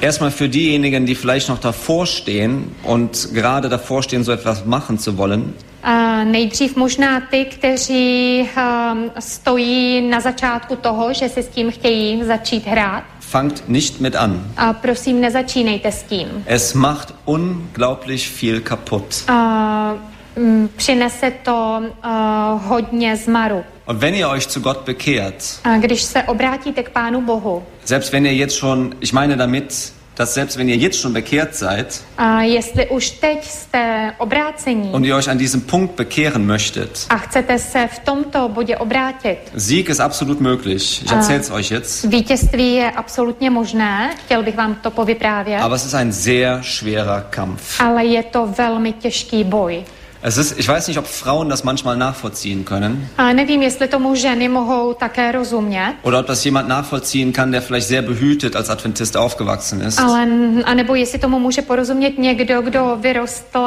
erstmal für diejenigen, die vielleicht noch davor stehen und gerade davor stehen, so etwas machen zu wollen, A nejdřív možná ty, kteří um, stojí na začátku toho, že si s tím chtějí začít hrát. Fangt nicht mit an. A prosím, nezačínejte s tím. Es macht unglaublich viel kaputt. A, mm, přinese to uh, hodně zmaru. Und wenn ihr euch zu Gott bekehrt, A když se obrátíte k Pánu Bohu, selbst wenn ihr jetzt schon, ich meine damit, dass selbst wenn ihr jetzt schon bekehrt seid a jestli už teď jste obrácení und ihr euch an diesem Punkt bekehren möchtet, a chcete se v tomto bodě obrátit, Sieg ist absolut möglich. Ich erzähle es euch jetzt. Vítězství je absolutně možné, chtěl bych vám to povyprávět, Aber es ist ein sehr schwerer Kampf. ale je to velmi těžký boj. Es ist, ich weiß nicht, ob Frauen das manchmal nachvollziehen können A nevím, jestli tomu ženy mohou také rozumět, oder ob das jemand nachvollziehen kann, der vielleicht sehr behütet als Adventist aufgewachsen ist. ale anebo jestli tomu může porozumět někdo, kdo vyrostl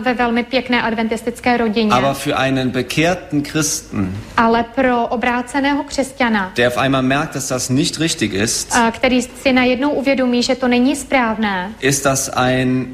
ve velmi pěkné adventistické rodině. Aber für einen bekehrten Christen, Ale pro obráceného křesťana, der auf einmal merkt, dass das nicht richtig ist, a který si najednou uvědomí, že to není správné, ist das ein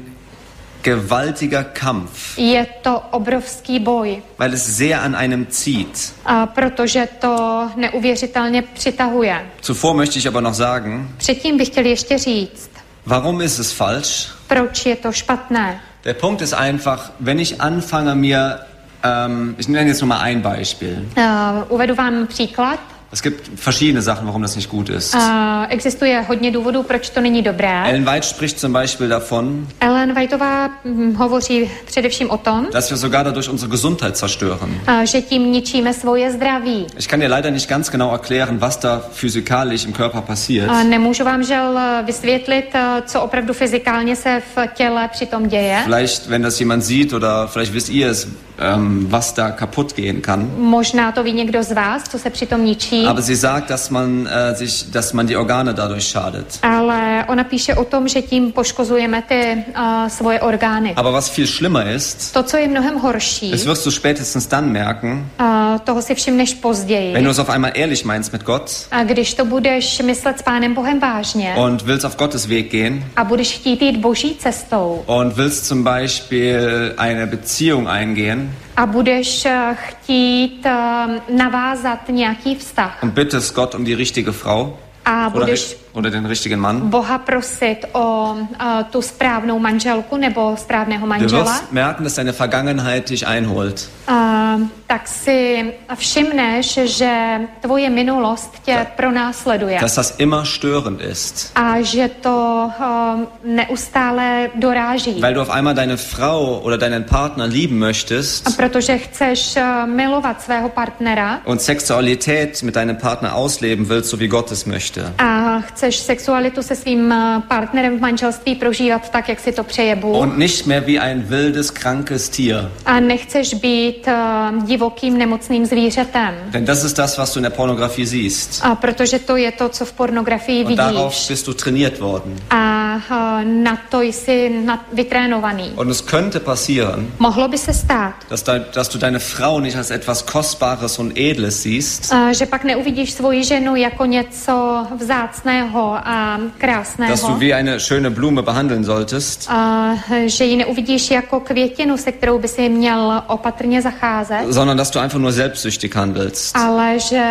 gewaltiger Kampf, je to obrovský boj, weil es sehr an einem zieht. a protože to neuvěřitelně přitahuje. Zuvor möchte ich aber noch sagen, Předtím bych chtěl ještě říct, warum ist es falsch? proč je to špatné. Der Punkt ist einfach, wenn ich anfange mir, ähm, ich nenne jetzt nur mal ein Beispiel. Uh, uvedu vám příklad. Es gibt verschiedene Sachen, warum das nicht gut ist. Uh, existuje hodně důvodů, proč to není dobré. Ellen White spricht zum Beispiel davon, Ellen Whiteová hm, hovoří především o tom, dass wir sogar dadurch unsere Gesundheit zerstören. uh, že tím ničíme svoje zdraví. Ich kann dir leider nicht ganz genau erklären, was da physikalisch im Körper passiert. Uh, nemůžu vám žel vysvětlit, co opravdu fyzikálně se v těle přitom děje. Vielleicht, wenn das jemand sieht oder vielleicht wisst ihr es, ähm, was da kaputt gehen kann. Možná to ví někdo z vás, co se přitom ničí. Aber sie sagt, dass man, äh, sich, dass man die Organe dadurch schadet. Ale ona píše o tom, že tím poškozujeme ty uh, svoje orgány. Aber was viel schlimmer ist, To, co je mnohem horší, das wirst du spätestens dann merken, uh, toho si všimneš později. wenn du es auf einmal ehrlich meinst mit Gott A když to budeš myslet s Pánem Bohem vážně und willst auf Gottes Weg gehen a budeš chtít jít boží cestou und willst zum Beispiel eine Beziehung eingehen a budeš eh, chtít uh, navázat nějaký vztah? Und bittest Gott um die richtige Frau a budeš oder den richtigen Mann, Boha prosit o uh, tu správnou manželku nebo správného du wirst merken, dass deine Vergangenheit dich einholt. uh, tak si všimneš, že tvoje minulost tě pronásleduje Dass das immer störend ist. a že to uh, neustále doráží. Weil du auf einmal deine Frau oder deinen Partner lieben A möchtest protože chceš uh, milovat svého partnera und Sexualität mit deinem Partner ausleben willst, so wie Gott es möchte. a chceš sexualitu se svým uh, partnerem v manželství prožívat tak, jak si to přeje Bůh Und nicht mehr wie ein wildes, krankes Tier. a nechceš být uh, divokým nemocným zvířetem. Denn das ist das, was du in der Pornografie siehst. A protože to je to, co v pornografii Und darauf vidíš. bist du trainiert worden. A uh, na to jsi na, vytrénovaný. Und es könnte passieren, Mohlo by se stát, dass, da, dass du deine Frau nicht als etwas Kostbares und Edles siehst, uh, že pak neuvidíš svoji ženu jako něco vzácného a dass du krásného. wie eine schöne Blume behandeln solltest, A že ji neuvidíš jako květinu, se kterou by si měl opatrně zacházet, sondern dass du einfach nur selbstsüchtig handelst ale že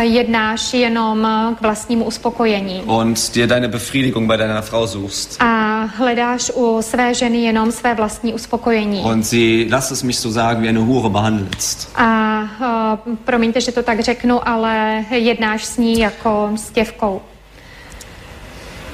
jednáš jenom k vlastnímu uspokojení. und dir deine Befriedigung bei deiner Frau suchst. A hledáš u své ženy jenom své vlastní uspokojení. Und sie, lass es mich so sagen, wie eine Hure behandelst. A uh, promiňte, že to tak řeknu, ale jednáš s ní jako s děvkou.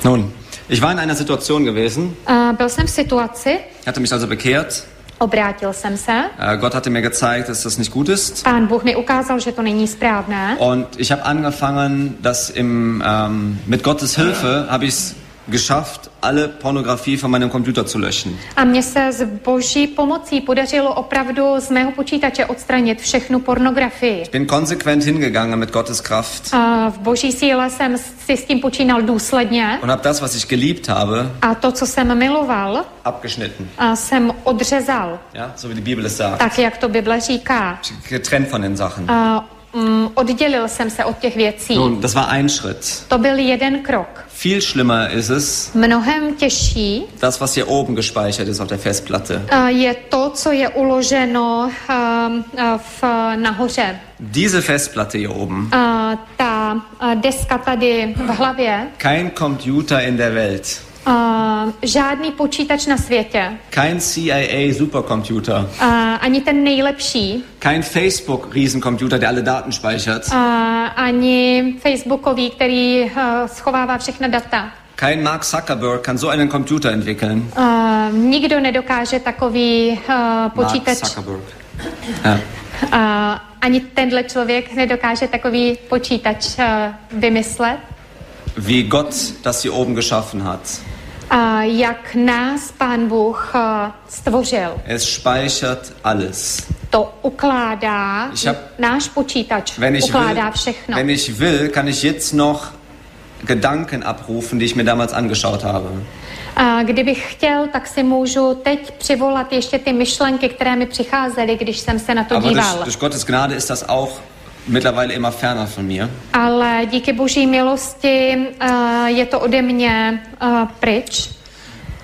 Nun, ich war in einer Situation gewesen, Uh, byl jsem v situaci, hatte mich also bekehrt. obrátil jsem se, Äh, Gott hatte mir gezeigt, dass das nicht gut ist. pán Bůh mi ukázal, že to není správné. Und ich habe angefangen, das im, ähm, mit Gottes Hilfe habe ich es geschafft, alle Pornografie von meinem Computer zu löschen. A mně se s boží pomocí podařilo opravdu z mého počítače odstranit všechnu pornografii. Bin konsequent hingegangen mit Gottes Kraft A v boží síle jsem si s tím počínal důsledně und habe das, was ich geliebt habe, a to, co jsem miloval, abgeschnitten. a jsem odřezal, Ja, so wie die Bibel es sagt. tak jak to Bible říká. Getrennt von den Sachen. A, oddělil jsem se od těch věcí. Nun, das war ein Schritt. To byl jeden krok. Viel schlimmer ist es, Mnohem těžší das, was hier oben gespeichert ist auf der Festplatte. a, je to, co je uloženo a, a, v, nahoře. Diese Festplatte hier oben. A, ta deska tady v hlavě, Kein Computer in der Welt, žádný počítač na světě, kein CIA Supercomputer, a, ani ten nejlepší, kein Facebook Riesencomputer, der alle Daten speichert, a, ani Facebookový, který a, schovává všechna data. kein Mark Zuckerberg kann so einen Computer entwickeln. A, nikdo nedokáže takový Mark počítač, Zuckerberg. Ja. a, ani tenhle člověk nedokáže takový počítač a, vymyslet. Wie Gott das hier oben geschaffen hat. Jak nás Pán Bůh stvořil. Es speichert alles. To ukládá, Ich hab- náš počítač Wenn ich, ukládá will, všechno. wenn ich will, kann ich jetzt noch Gedanken abrufen, die ich mir damals angeschaut habe. A kdybych chtěl, tak si můžu teď přivolat ještě ty myšlenky, které mi přicházely, když jsem se na to Aber durch, díval. durch Gottes Gnade ist das auch mittlerweile immer ferner von mir. Ale díky boží milosti uh, je to ode mě uh, pryč.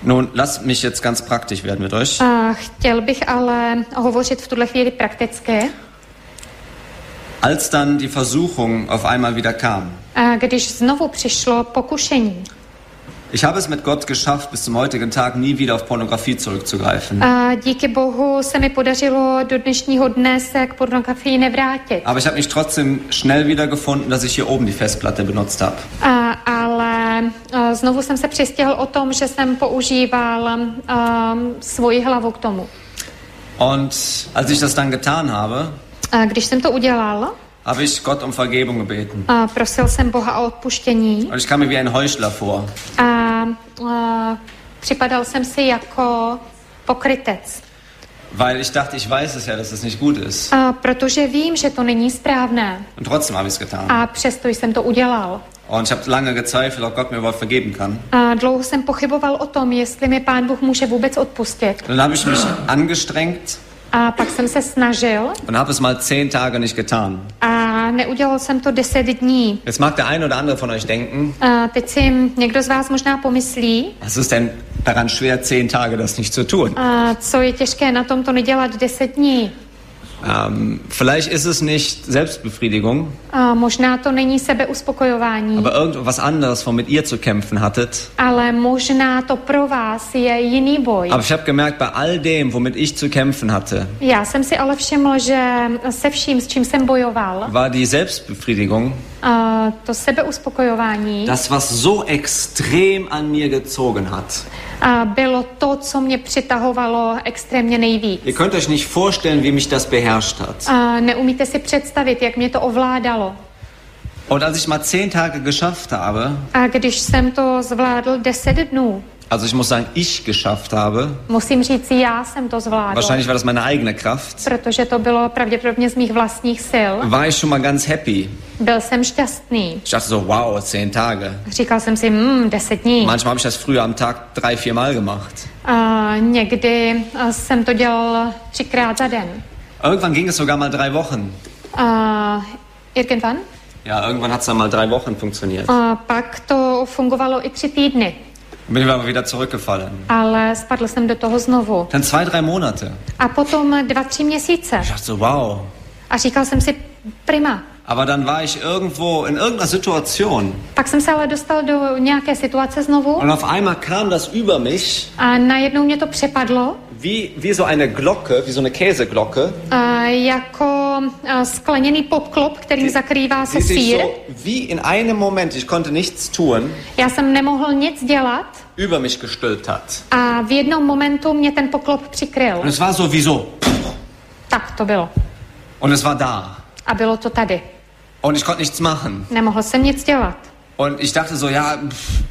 Nun, lass mich jetzt ganz praktisch werden mit euch. Uh, chtěl bych ale hovořit v tuhle chvíli prakticky. Als dann die Versuchung auf einmal wieder kam, Uh, když znovu přišlo pokušení, ich habe es mit Gott geschafft, bis zum heutigen Tag nie wieder auf Pornografie zurückzugreifen. a díky Bohu se mi podařilo do dnešního dne se k pornografii nevrátit. Aber ich habe mich trotzdem schnell wieder gefunden, dass ich hier oben die Festplatte benutzt habe. A, ale a, znovu jsem se přistěhl o tom, že jsem používal um, svoji hlavu k tomu. Und als ich das dann getan habe, A když jsem to udělal, habe ich Gott um Vergebung gebeten. a prosil jsem Boha o odpuštění Und ich kam mir wie ein Heuchler vor. a, a připadal jsem si jako pokrytec. Weil ich dachte, ich weiß es ja, dass es nicht gut ist. A, protože vím, že to není správné. Und trotzdem habe ich es getan. A přesto jsem to udělal. Und ich habe lange gezweifelt, ob Gott mir überhaupt vergeben kann. A dlouho jsem pochyboval o tom, jestli mi Pán Bůh může vůbec odpustit. Dann habe ich mich angestrengt A pak jsem se snažil und habe es mal zehn Tage nicht getan. a neudělal jsem to deset dní. Jetzt mag der eine oder andere von euch denken, A teď si někdo z vás možná pomyslí, was ist denn daran schwer, zehn Tage das nicht zu tun? a co je těžké na tom to nedělat deset dní. Ähm, vielleicht ist es nicht Selbstbefriedigung, A možná to není sebeuspokojování, aber irgendwas anderes, womit ihr zu kämpfen hattet. ale možná to pro vás je jiný boj. Aber ich habe gemerkt, bei all dem, womit ich zu kämpfen hatte, Já jsem si ale všiml, že se vším, s čím jsem bojoval, war die Selbstbefriedigung a to sebeuspokojování das, was so extrem an mir gezogen hat. Bylo to, co mě přitahovalo extrémně nejvíc. Ihr könnt euch nicht vorstellen, wie mich das beherrscht hat. Neumíte si představit, jak mě to ovládalo. Und als ich mal zehn Tage geschafft habe, A když jsem to zvládl deset dnů, Also ich muss sagen, ich geschafft habe. Musím říct, já jsem to zvládl. Wahrscheinlich war das meine eigene Kraft. Protože to bylo pravděpodobně z mých vlastních sil. War ich schon mal ganz happy. Byl jsem šťastný. Ich dachte so, wow, zehn Tage. Říkal jsem si, hm, deset dní. Manchmal habe ich das früher am Tag drei, vier Mal gemacht. A někdy jsem to dělal třikrát za den. Irgendwann ging es sogar mal drei Wochen. A irgendwann? Ja, irgendwann hat es dann mal drei Wochen funktioniert. A pak to fungovalo i tři týdny. Bin ich aber wieder zurückgefallen. Ale spadl jsem do toho znovu. Dann zwei, drei Monate. A potom dva, tři měsíce. Ich dachte so, wow. A říkal jsem si, prima. Aber dann war ich irgendwo in irgendeiner Situation. Pak jsem se ale dostal do nějaké situace znovu Und auf einmal kam das über mich a najednou mě to přepadlo wie, wie so eine Glocke, wie so eine Käseglocke, a jako a, skleněný popklop, kterým zakrývá se sír. so wie in einem Moment, ich konnte nichts tun, Já jsem nemohl nic dělat über mich gestülpt hat. a v jednom momentu mě ten poklop přikryl. Und es war so wie so. Tak to bylo. Und es war da. A bylo to tady. Und ich konnte nichts machen. Nemohl jsem nic dělat. Und ich dachte so, ja,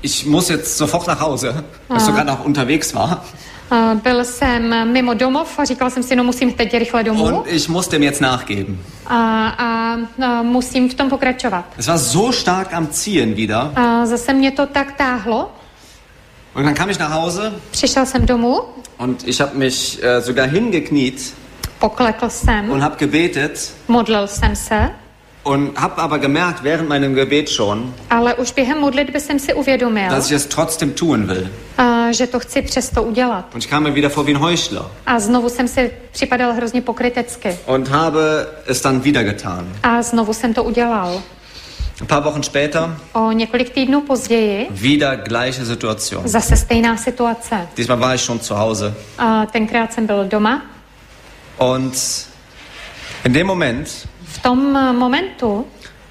ich muss jetzt sofort nach Hause, weil ich sogar noch unterwegs war. A, Byl jsem mimo domov a říkal jsem si, no musím teď rychle domů Und ich musste dem jetzt nachgeben. a, a, a musím v tom pokračovat. Es war so stark am Ziehen wieder. A zase mě to tak táhlo. Und dann kam ich nach Hause Přišel jsem domů, und ich habe mich äh, sogar hingekniet poklekl jsem, und habe gebetet modlil jsem se, und habe aber gemerkt während meinem Gebet schon, ale už během modlitby jsem si uvědomil, dass ich es trotzdem tun will. a, že to chci přesto udělat. Und ich kam mir wieder vor wie ein Heuchler A znovu jsem si připadal hrozně pokrytecky. und habe es dann wieder getan. A znovu jsem to udělal. Ein paar Wochen später O několik týdnů později wieder gleiche Situation. zase stejná situace. Diesmal war ich schon zu Hause A tenkrát jsem byl doma. und in dem Moment, V tom eh, momentu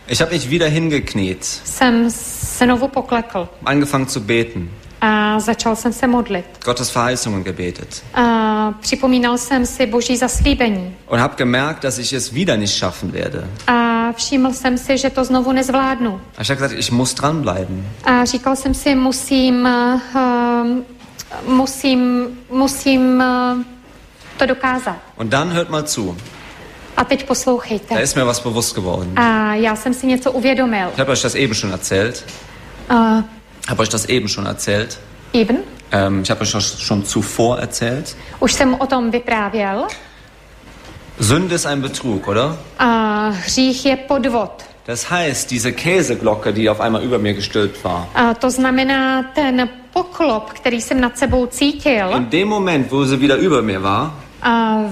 ich habe mich wieder hingekniet, jsem znovu poklekl angefangen zu beten, a začal jsem se modlit. Gottes Verheißungen gebetet A připomínal jsem si boží zaslíbení. und habe gemerkt, dass ich es wieder nicht schaffen werde. A všiml jsem si, že to znovu nezvládnu. Ich habe gesagt, ich muss dranbleiben. A říkal jsem si, musím, uh, musím, musím uh, to dokázat. Und dann hört mal zu. A teď Da poslouchejte. ist mir was bewusst geworden. A já jsem si něco uvědomil. Ich habe euch das eben schon erzählt. Uh, Habe euch das eben schon erzählt. Eben, Ähm, ich habe euch das schon zuvor erzählt. už jsem o tom vyprávěl. Sünde ist ein Betrug, oder? A hřích je podvod. Das heißt, diese Käseglocke, die auf einmal über mir gestülpt war, A to znamená ten poklop, který jsem nad sebou cítil. in dem Moment, wo sie wieder über mir war,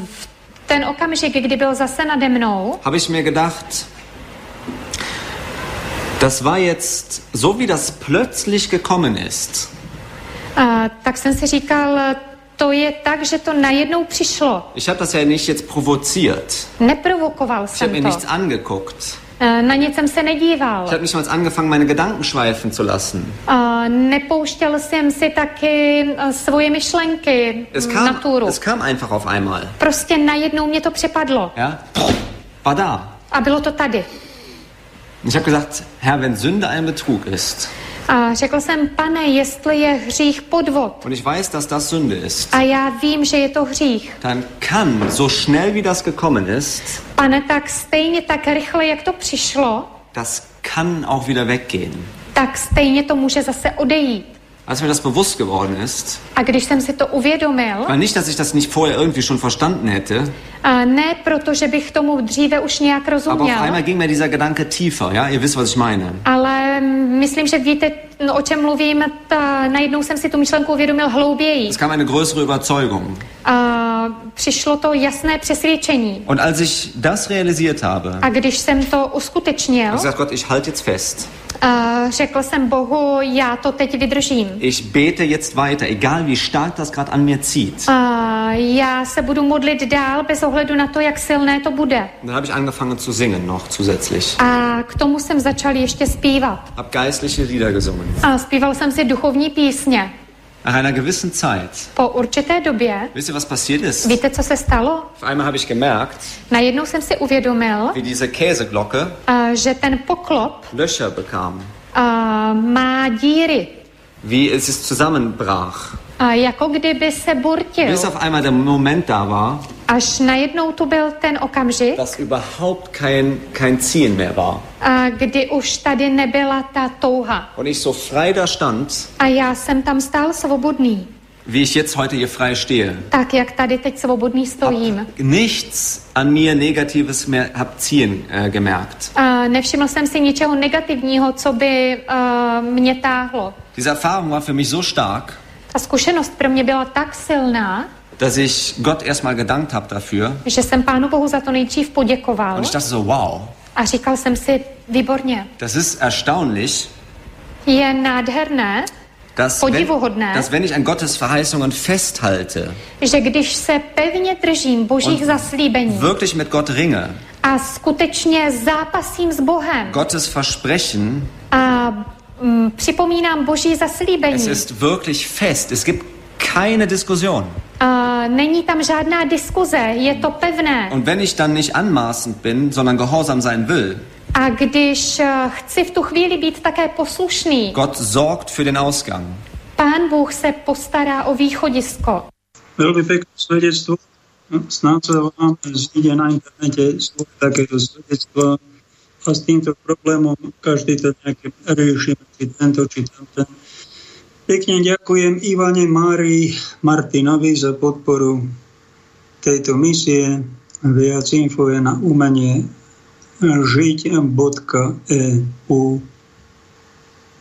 v ten okamžik, kdy byl zase nade mnou, habe ich mir gedacht, das war jetzt so, wie das plötzlich gekommen ist. a, tak jsem si říkal, to je tak, že to najednou přišlo. Ich habe das ja nicht jetzt provoziert. Neprovokoval Ich habe mir jsem nichts to. angeguckt. A, Na nic jsem se nedíval. Ich habe nicht mal angefangen, meine Gedanken schweifen zu lassen. A, Nepouštěl jsem si taky a, svoje myšlenky Es m, kam, na túru. es kam einfach auf einmal. Prostě najednou mě to přepadlo. Ja? War da. A bylo to tady. Ich habe gesagt, Herr, wenn Sünde ein Betrug ist A řekl jsem, pane, jestli je hřích podvod, und ich weiß, dass das Sünde ist, a já vím, že je to hřích, dann kann, so schnell wie das gekommen ist, pane, tak stejně tak rychle, jak to přišlo, das kann auch wieder weggehen. tak stejně to může zase odejít. Als mir das bewusst geworden ist, A když jsem si to uvědomil, war nicht, dass ich das nicht vorher irgendwie schon verstanden hätte, a ne proto, že bych tomu dříve už nějak aber auf rozuměl, einmal ging mir dieser Gedanke tiefer, ja? Ihr wisst, was ich meine. ale myslím, že víte, o čem mluvím, ta, najednou jsem si tu myšlenku uvědomil hlouběji. Es kam eine größere Überzeugung. A přišlo to jasné přesvědčení. Und als ich das realisiert habe, A když jsem to uskutečnil, gesagt, Gott, ich halte jetzt fest. a řekl jsem Bohu, já to teď vydržím. Ich bete jetzt weiter, egal wie stark das gerade an mir zieht. A já se budu modlit dál bez ohledu na to, jak silné to bude. Dann habe ich angefangen zu singen noch zusätzlich. A k tomu jsem začal ještě zpívat. Hab geistliche Lieder gesungen. A zpíval jsem si duchovní písně. Nach einer gewissen Zeit, Po určité době, wisst ihr, was passiert ist? víte, co se stalo? Auf einmal habe ich gemerkt, Najednou jsem si uvědomil, wie diese Käseglocke a, že ten poklop Löcher bekam. a, má díry. wie es zusammenbrach. A jako kdyby se burtil. Bis auf einmal der Moment da war, Až najednou tu byl ten okamžik, dass überhaupt kein, kein Ziehen mehr war. a kdy už tady nebyla ta touha. Und ich so frei da stand, A já jsem tam stál svobodný. wie ich jetzt heute hier frei stehe. Tak, jak tady teď svobodný stojím. Hab nichts an mir Negatives mehr hab ziehen äh, gemerkt. A nevšiml jsem si ničeho negativního, co by uh, mě táhlo. Diese Erfahrung war für mich so stark, Ta zkušenost pro mě byla tak silná, dass ich Gott erstmal gedankt habe dafür. že jsem Pánu Bohu za to nejdřív poděkoval Und ich dachte so, wow, a říkal jsem si, výborně, das ist erstaunlich, je nádherné, dass wenn, dass wenn ich an Gottes Verheißungen festhalte, že když se pevně držím božích zaslíbení wirklich mit Gott ringe, a skutečně zápasím s Bohem Gottes Versprechen, a připomínám boží es zaslíbení, ist wirklich fest. Es gibt keine Diskussion. a není tam žádná diskuze, je to pevné. Und wenn ich dann nicht anmaßend bin, sondern gehorsam sein will, A když eh, chci v tu chvíli být také poslušný, Gott sorgt für den Ausgang. Pán Bůh se postará o východisko. Veľmi pekné svedectvo. No, Snáď sa vám zíde na internete svoje takéto svedectvo a s týmto problémom každý to nejaké rieši, či tento, či tamten. Pekne ďakujem Ivane Márii Martinovi za podporu tejto misie. Viac info je na umenie žiť.eu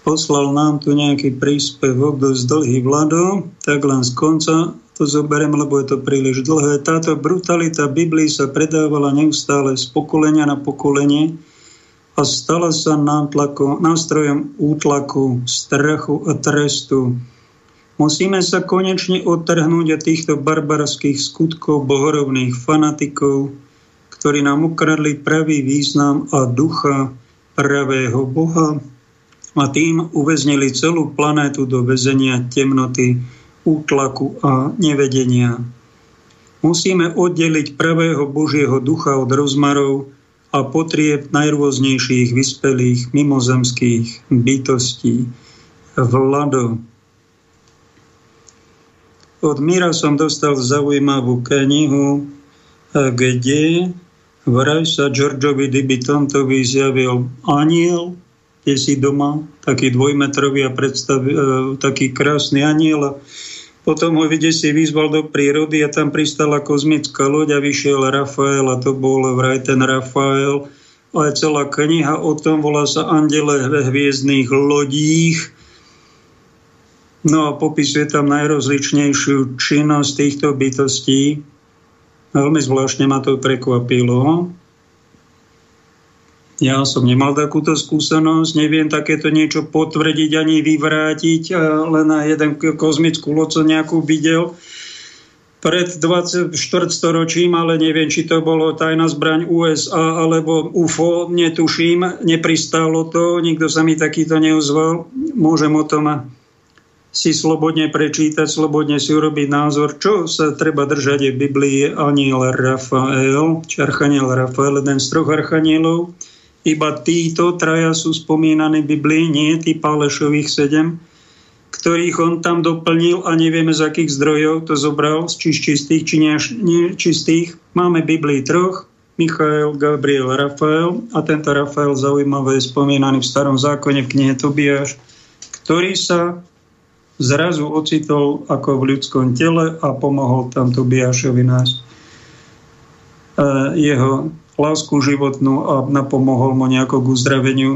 Poslal nám tu nejaký príspevok dosť dlhý Vlado, tak len z konca to zoberiem, lebo je to príliš dlhé. Táto brutalita Biblii sa predávala neustále z pokolenia na pokolenie a stala sa nátlaku, nástrojom útlaku, strachu a trestu. Musíme sa konečne odtrhnúť od týchto barbarských skutkov bohorovných fanatikov, ktorí nám ukradli pravý význam a ducha pravého Boha a tým uväznili celú planétu do väzenia temnoty, útlaku a nevedenia. Musíme oddeliť pravého Božieho ducha od rozmarov a potrieb najrôznejších vyspelých mimozemských bytostí. Vlado. Od Mira som dostal zaujímavú knihu, kde vraj sa Georgeovi Dibitontovi zjavil aniel, kde si doma, taký dvojmetrový a predstav, e, taký krásny aniel potom ho vidie si vyzval do prírody a tam pristala kozmická loď a vyšiel Rafael a to bol vraj ten Rafael. Ale celá kniha o tom volá sa Andele ve hviezdných lodích. No a popisuje tam najrozličnejšiu činnosť týchto bytostí. Veľmi zvláštne ma to prekvapilo. Ja som nemal takúto skúsenosť, neviem takéto niečo potvrdiť ani vyvrátiť, len na jeden kozmickú loď som nejakú videl pred 24 storočím, ale neviem, či to bolo tajná zbraň USA alebo UFO, netuším, nepristálo to, nikto sa mi takýto neozval. Môžem o tom si slobodne prečítať, slobodne si urobiť názor, čo sa treba držať v Biblii aniel Rafael, či archaniel Rafael, jeden z troch archanielov. Iba títo traja sú spomínaní v Biblii, nie tí Pálešových sedem, ktorých on tam doplnil a nevieme z akých zdrojov to zobral, či z čistých, či nečistých. Máme Biblii troch, Michael, Gabriel, Rafael a tento Rafael zaujímavé je spomínaný v starom zákone v knihe Tobiáš, ktorý sa zrazu ocitol ako v ľudskom tele a pomohol tam Tobiášovi nájsť jeho lásku životnú a napomohol mu nejako k uzdraveniu.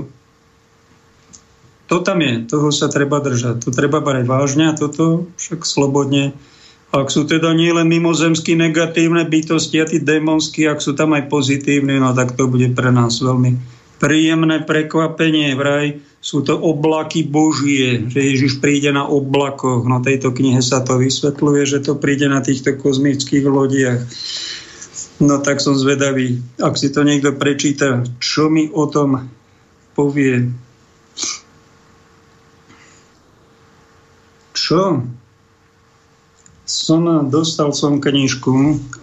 To tam je, toho sa treba držať. To treba brať vážne a toto však slobodne. Ak sú teda nielen mimozemský negatívne bytosti a tí démonsky, ak sú tam aj pozitívne, no tak to bude pre nás veľmi príjemné prekvapenie. Vraj sú to oblaky Božie, že Ježiš príde na oblakoch. Na tejto knihe sa to vysvetľuje, že to príde na týchto kozmických lodiach. No tak som zvedavý, ak si to niekto prečíta, čo mi o tom povie. Čo? Som, dostal som knižku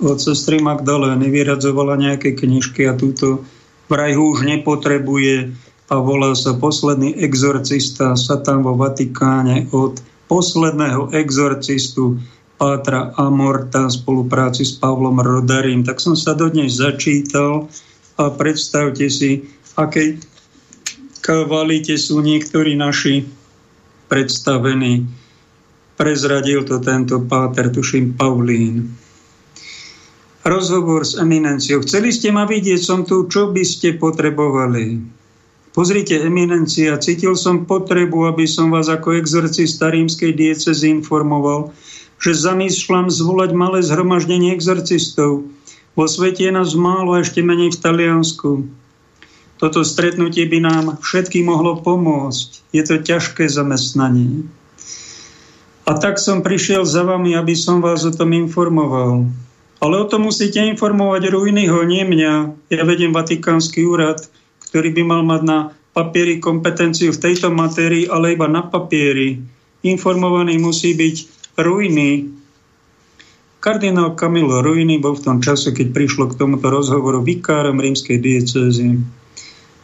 od sestry Magdalény, vyradzovala nejaké knižky a túto vraj už nepotrebuje a volá sa posledný exorcista Satan vo Vatikáne od posledného exorcistu Pátra Amorta v spolupráci s Pavlom Rodarím. Tak som sa dodnes začítal a predstavte si, aké kvalite sú niektorí naši predstavení. Prezradil to tento páter, tuším, Paulín. Rozhovor s eminenciou. Chceli ste ma vidieť, som tu, čo by ste potrebovali? Pozrite, eminencia, cítil som potrebu, aby som vás ako exorcista rímskej diecezy informoval, že zamýšľam zvolať malé zhromaždenie exorcistov. Vo svete je nás málo, ešte menej v Taliansku. Toto stretnutie by nám všetkým mohlo pomôcť. Je to ťažké zamestnanie. A tak som prišiel za vami, aby som vás o tom informoval. Ale o tom musíte informovať Ruinyho, nie mňa. Ja vediem Vatikánsky úrad ktorý by mal mať na papieri kompetenciu v tejto matérii, ale iba na papieri. Informovaný musí byť Ruiny. Kardinál Camilo Ruiny bol v tom čase, keď prišlo k tomuto rozhovoru vikárom rímskej diecézy.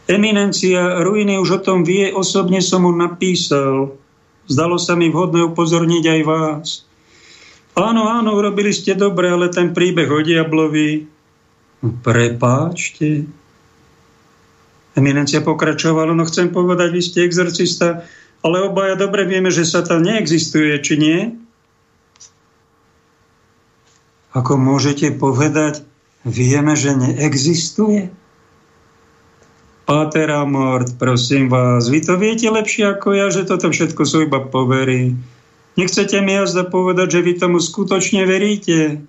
Eminencia Ruiny už o tom vie, osobne som mu napísal. Zdalo sa mi vhodné upozorniť aj vás. Áno, áno, urobili ste dobre, ale ten príbeh o diablovi... Prepáčte, Eminencia pokračovala, no chcem povedať, vy ste exorcista, ale obaja dobre vieme, že Satan neexistuje, či nie? Ako môžete povedať, vieme, že neexistuje? Pater Amort, prosím vás, vy to viete lepšie ako ja, že toto všetko sú iba povery. Nechcete mi jazda povedať, že vy tomu skutočne veríte?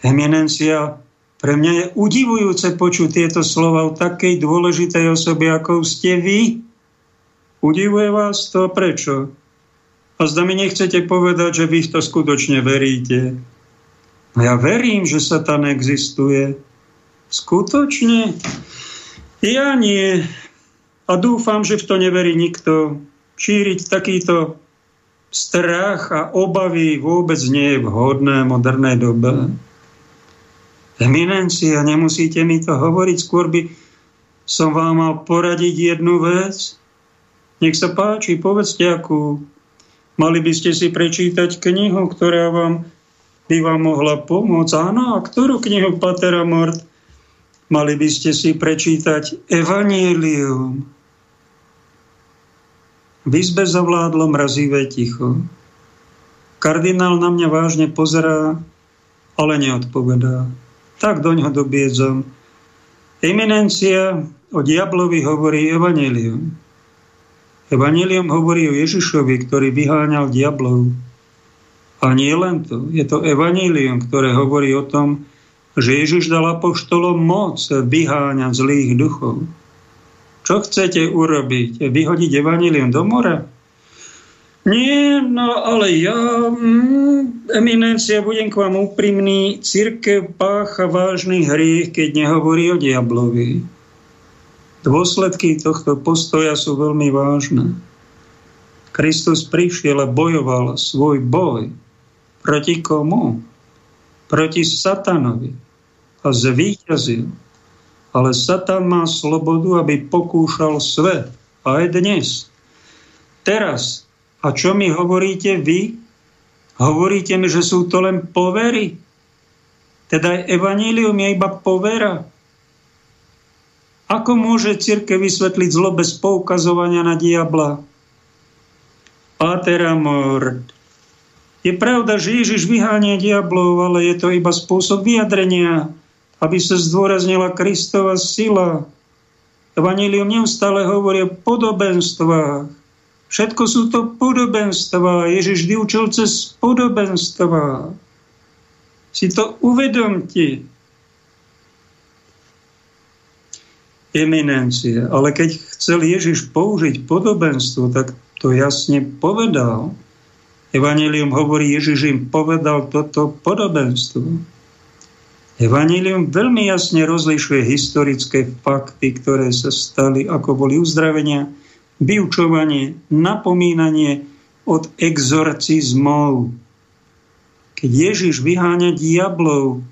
Eminencia pre mňa je udivujúce počuť tieto slova o takej dôležitej osobe, ako ste vy. Udivuje vás to? Prečo? A zda mi nechcete povedať, že vy to skutočne veríte. Ja verím, že Satan existuje. Skutočne? Ja nie. A dúfam, že v to neverí nikto. Šíriť takýto strach a obavy vôbec nie je vhodné v modernej dobe. Eminencia, nemusíte mi to hovoriť, skôr by som vám mal poradiť jednu vec. Nech sa páči, povedzte akú. Mali by ste si prečítať knihu, ktorá vám by vám mohla pomôcť. Áno, a ktorú knihu Patera Mort? Mali by ste si prečítať Evangelium. V izbe zavládlo mrazivé ticho. Kardinál na mňa vážne pozerá, ale neodpovedá tak do ňoho dobiedzam. Eminencia o diablovi hovorí Evangelium. Evangelium hovorí o Ježišovi, ktorý vyháňal diablov. A nie len to. Je to Evangelium, ktoré hovorí o tom, že Ježiš dal apoštolom moc vyháňať zlých duchov. Čo chcete urobiť? Vyhodiť Evangelium do mora? Nie, no ale ja, mm, eminencia, budem k vám úprimný, církev pácha vážny hriech, keď nehovorí o diablovi. Dôsledky tohto postoja sú veľmi vážne. Kristus prišiel a bojoval svoj boj. Proti komu? Proti satanovi. A zvíťazil. Ale Satan má slobodu, aby pokúšal svet. A aj dnes. Teraz a čo mi hovoríte vy? Hovoríte mi, že sú to len povery? Teda evanílium je iba povera. Ako môže církev vysvetliť zlo bez poukazovania na diabla? Pater amor. Je pravda, že Ježiš vyháňa diablov, ale je to iba spôsob vyjadrenia, aby sa zdôraznila Kristova sila. Evanílium neustále hovorí o podobenstvách. Všetko sú to podobenstva. Ježiš vyučil cez podobenstva. Si to uvedomte. Eminencia. Ale keď chcel Ježiš použiť podobenstvo, tak to jasne povedal. Evangelium hovorí, Ježiš im povedal toto podobenstvo. Evangelium veľmi jasne rozlišuje historické fakty, ktoré sa stali, ako boli uzdravenia, vyučovanie, napomínanie od exorcizmov. Keď Ježiš vyháňa diablov,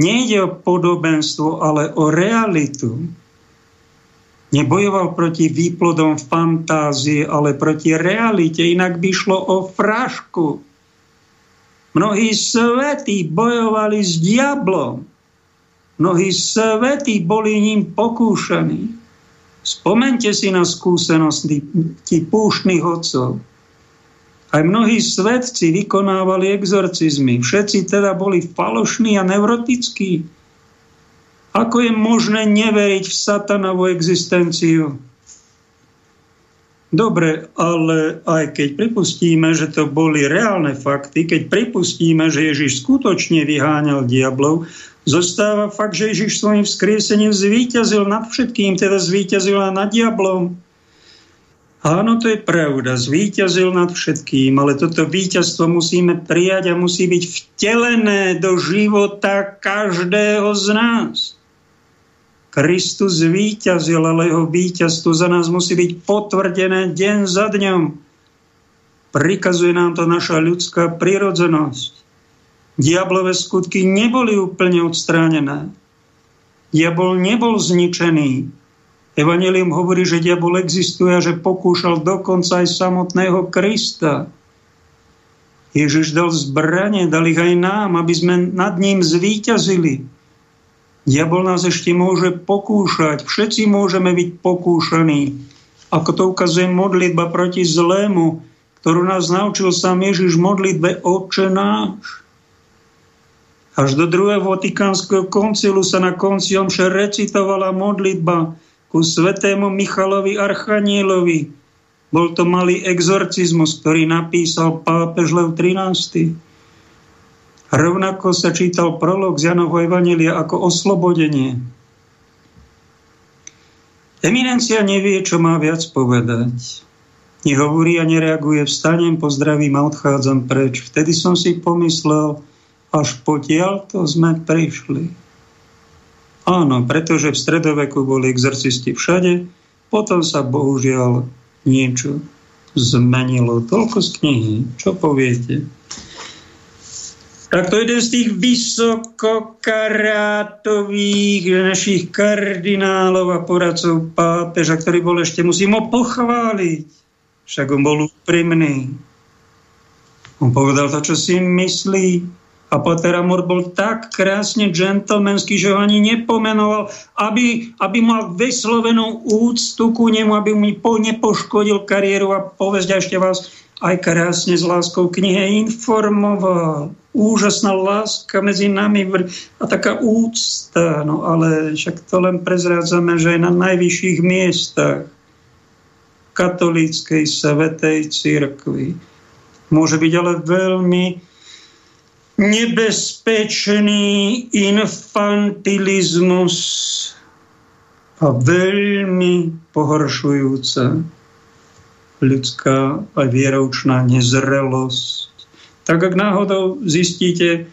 nejde o podobenstvo, ale o realitu. Nebojoval proti výplodom fantázie, ale proti realite, inak by šlo o frašku. Mnohí svetí bojovali s diablom. Mnohí svetí boli ním pokúšaní. Spomente si na skúsenosti púštnych otcov. Aj mnohí svetci vykonávali exorcizmy. Všetci teda boli falošní a neurotickí. Ako je možné neveriť v satanovú existenciu? Dobre, ale aj keď pripustíme, že to boli reálne fakty, keď pripustíme, že Ježiš skutočne vyháňal diablov, zostáva fakt, že Ježiš svojim vzkriesením zvíťazil nad všetkým, teda zvíťazil aj nad diablom. Áno, to je pravda, zvíťazil nad všetkým, ale toto víťazstvo musíme prijať a musí byť vtelené do života každého z nás. Kristus zvíťazil, ale jeho víťazstvo za nás musí byť potvrdené deň za dňom. Prikazuje nám to naša ľudská prirodzenosť. Diablové skutky neboli úplne odstránené. Diabol nebol zničený, Evangelium hovorí, že diabol existuje a že pokúšal dokonca aj samotného Krista. Ježiš dal zbranie, dal ich aj nám, aby sme nad ním zvíťazili. Diabol nás ešte môže pokúšať. Všetci môžeme byť pokúšaní. Ako to ukazuje modlitba proti zlému, ktorú nás naučil sám Ježiš modlitbe Oče náš. Až do druhého Vatikánskeho koncilu sa na konci omše recitovala modlitba ku svetému Michalovi Archanielovi. Bol to malý exorcizmus, ktorý napísal pápež Lev 13. Rovnako sa čítal prolog z Janovho Evanelia ako oslobodenie. Eminencia nevie, čo má viac povedať. Nehovorí a nereaguje, vstanem, pozdravím a odchádzam preč. Vtedy som si pomyslel, až potiaľ to sme prišli. Áno, pretože v stredoveku boli exorcisti všade, potom sa bohužiaľ niečo zmenilo. Toľko z knihy. Čo poviete? Tak to je jeden z tých vysokokarátových našich kardinálov a poradcov pápeža, ktorý bol ešte, musím ho pochváliť. Však on bol úprimný. On povedal to, čo si myslí a Pater Amor bol tak krásne džentlmenský, že ho ani nepomenoval, aby, aby mal vyslovenú úctu ku nemu, aby mu po, nepoškodil kariéru a povedzť ešte vás aj krásne s láskou knihe informoval. Úžasná láska medzi nami a taká úcta. No ale však to len prezrádzame, že aj na najvyšších miestach katolíckej svetej cirkvi môže byť ale veľmi nebezpečný infantilizmus a veľmi pohoršujúca ľudská a vieroučná nezrelosť. Tak ak náhodou zistíte,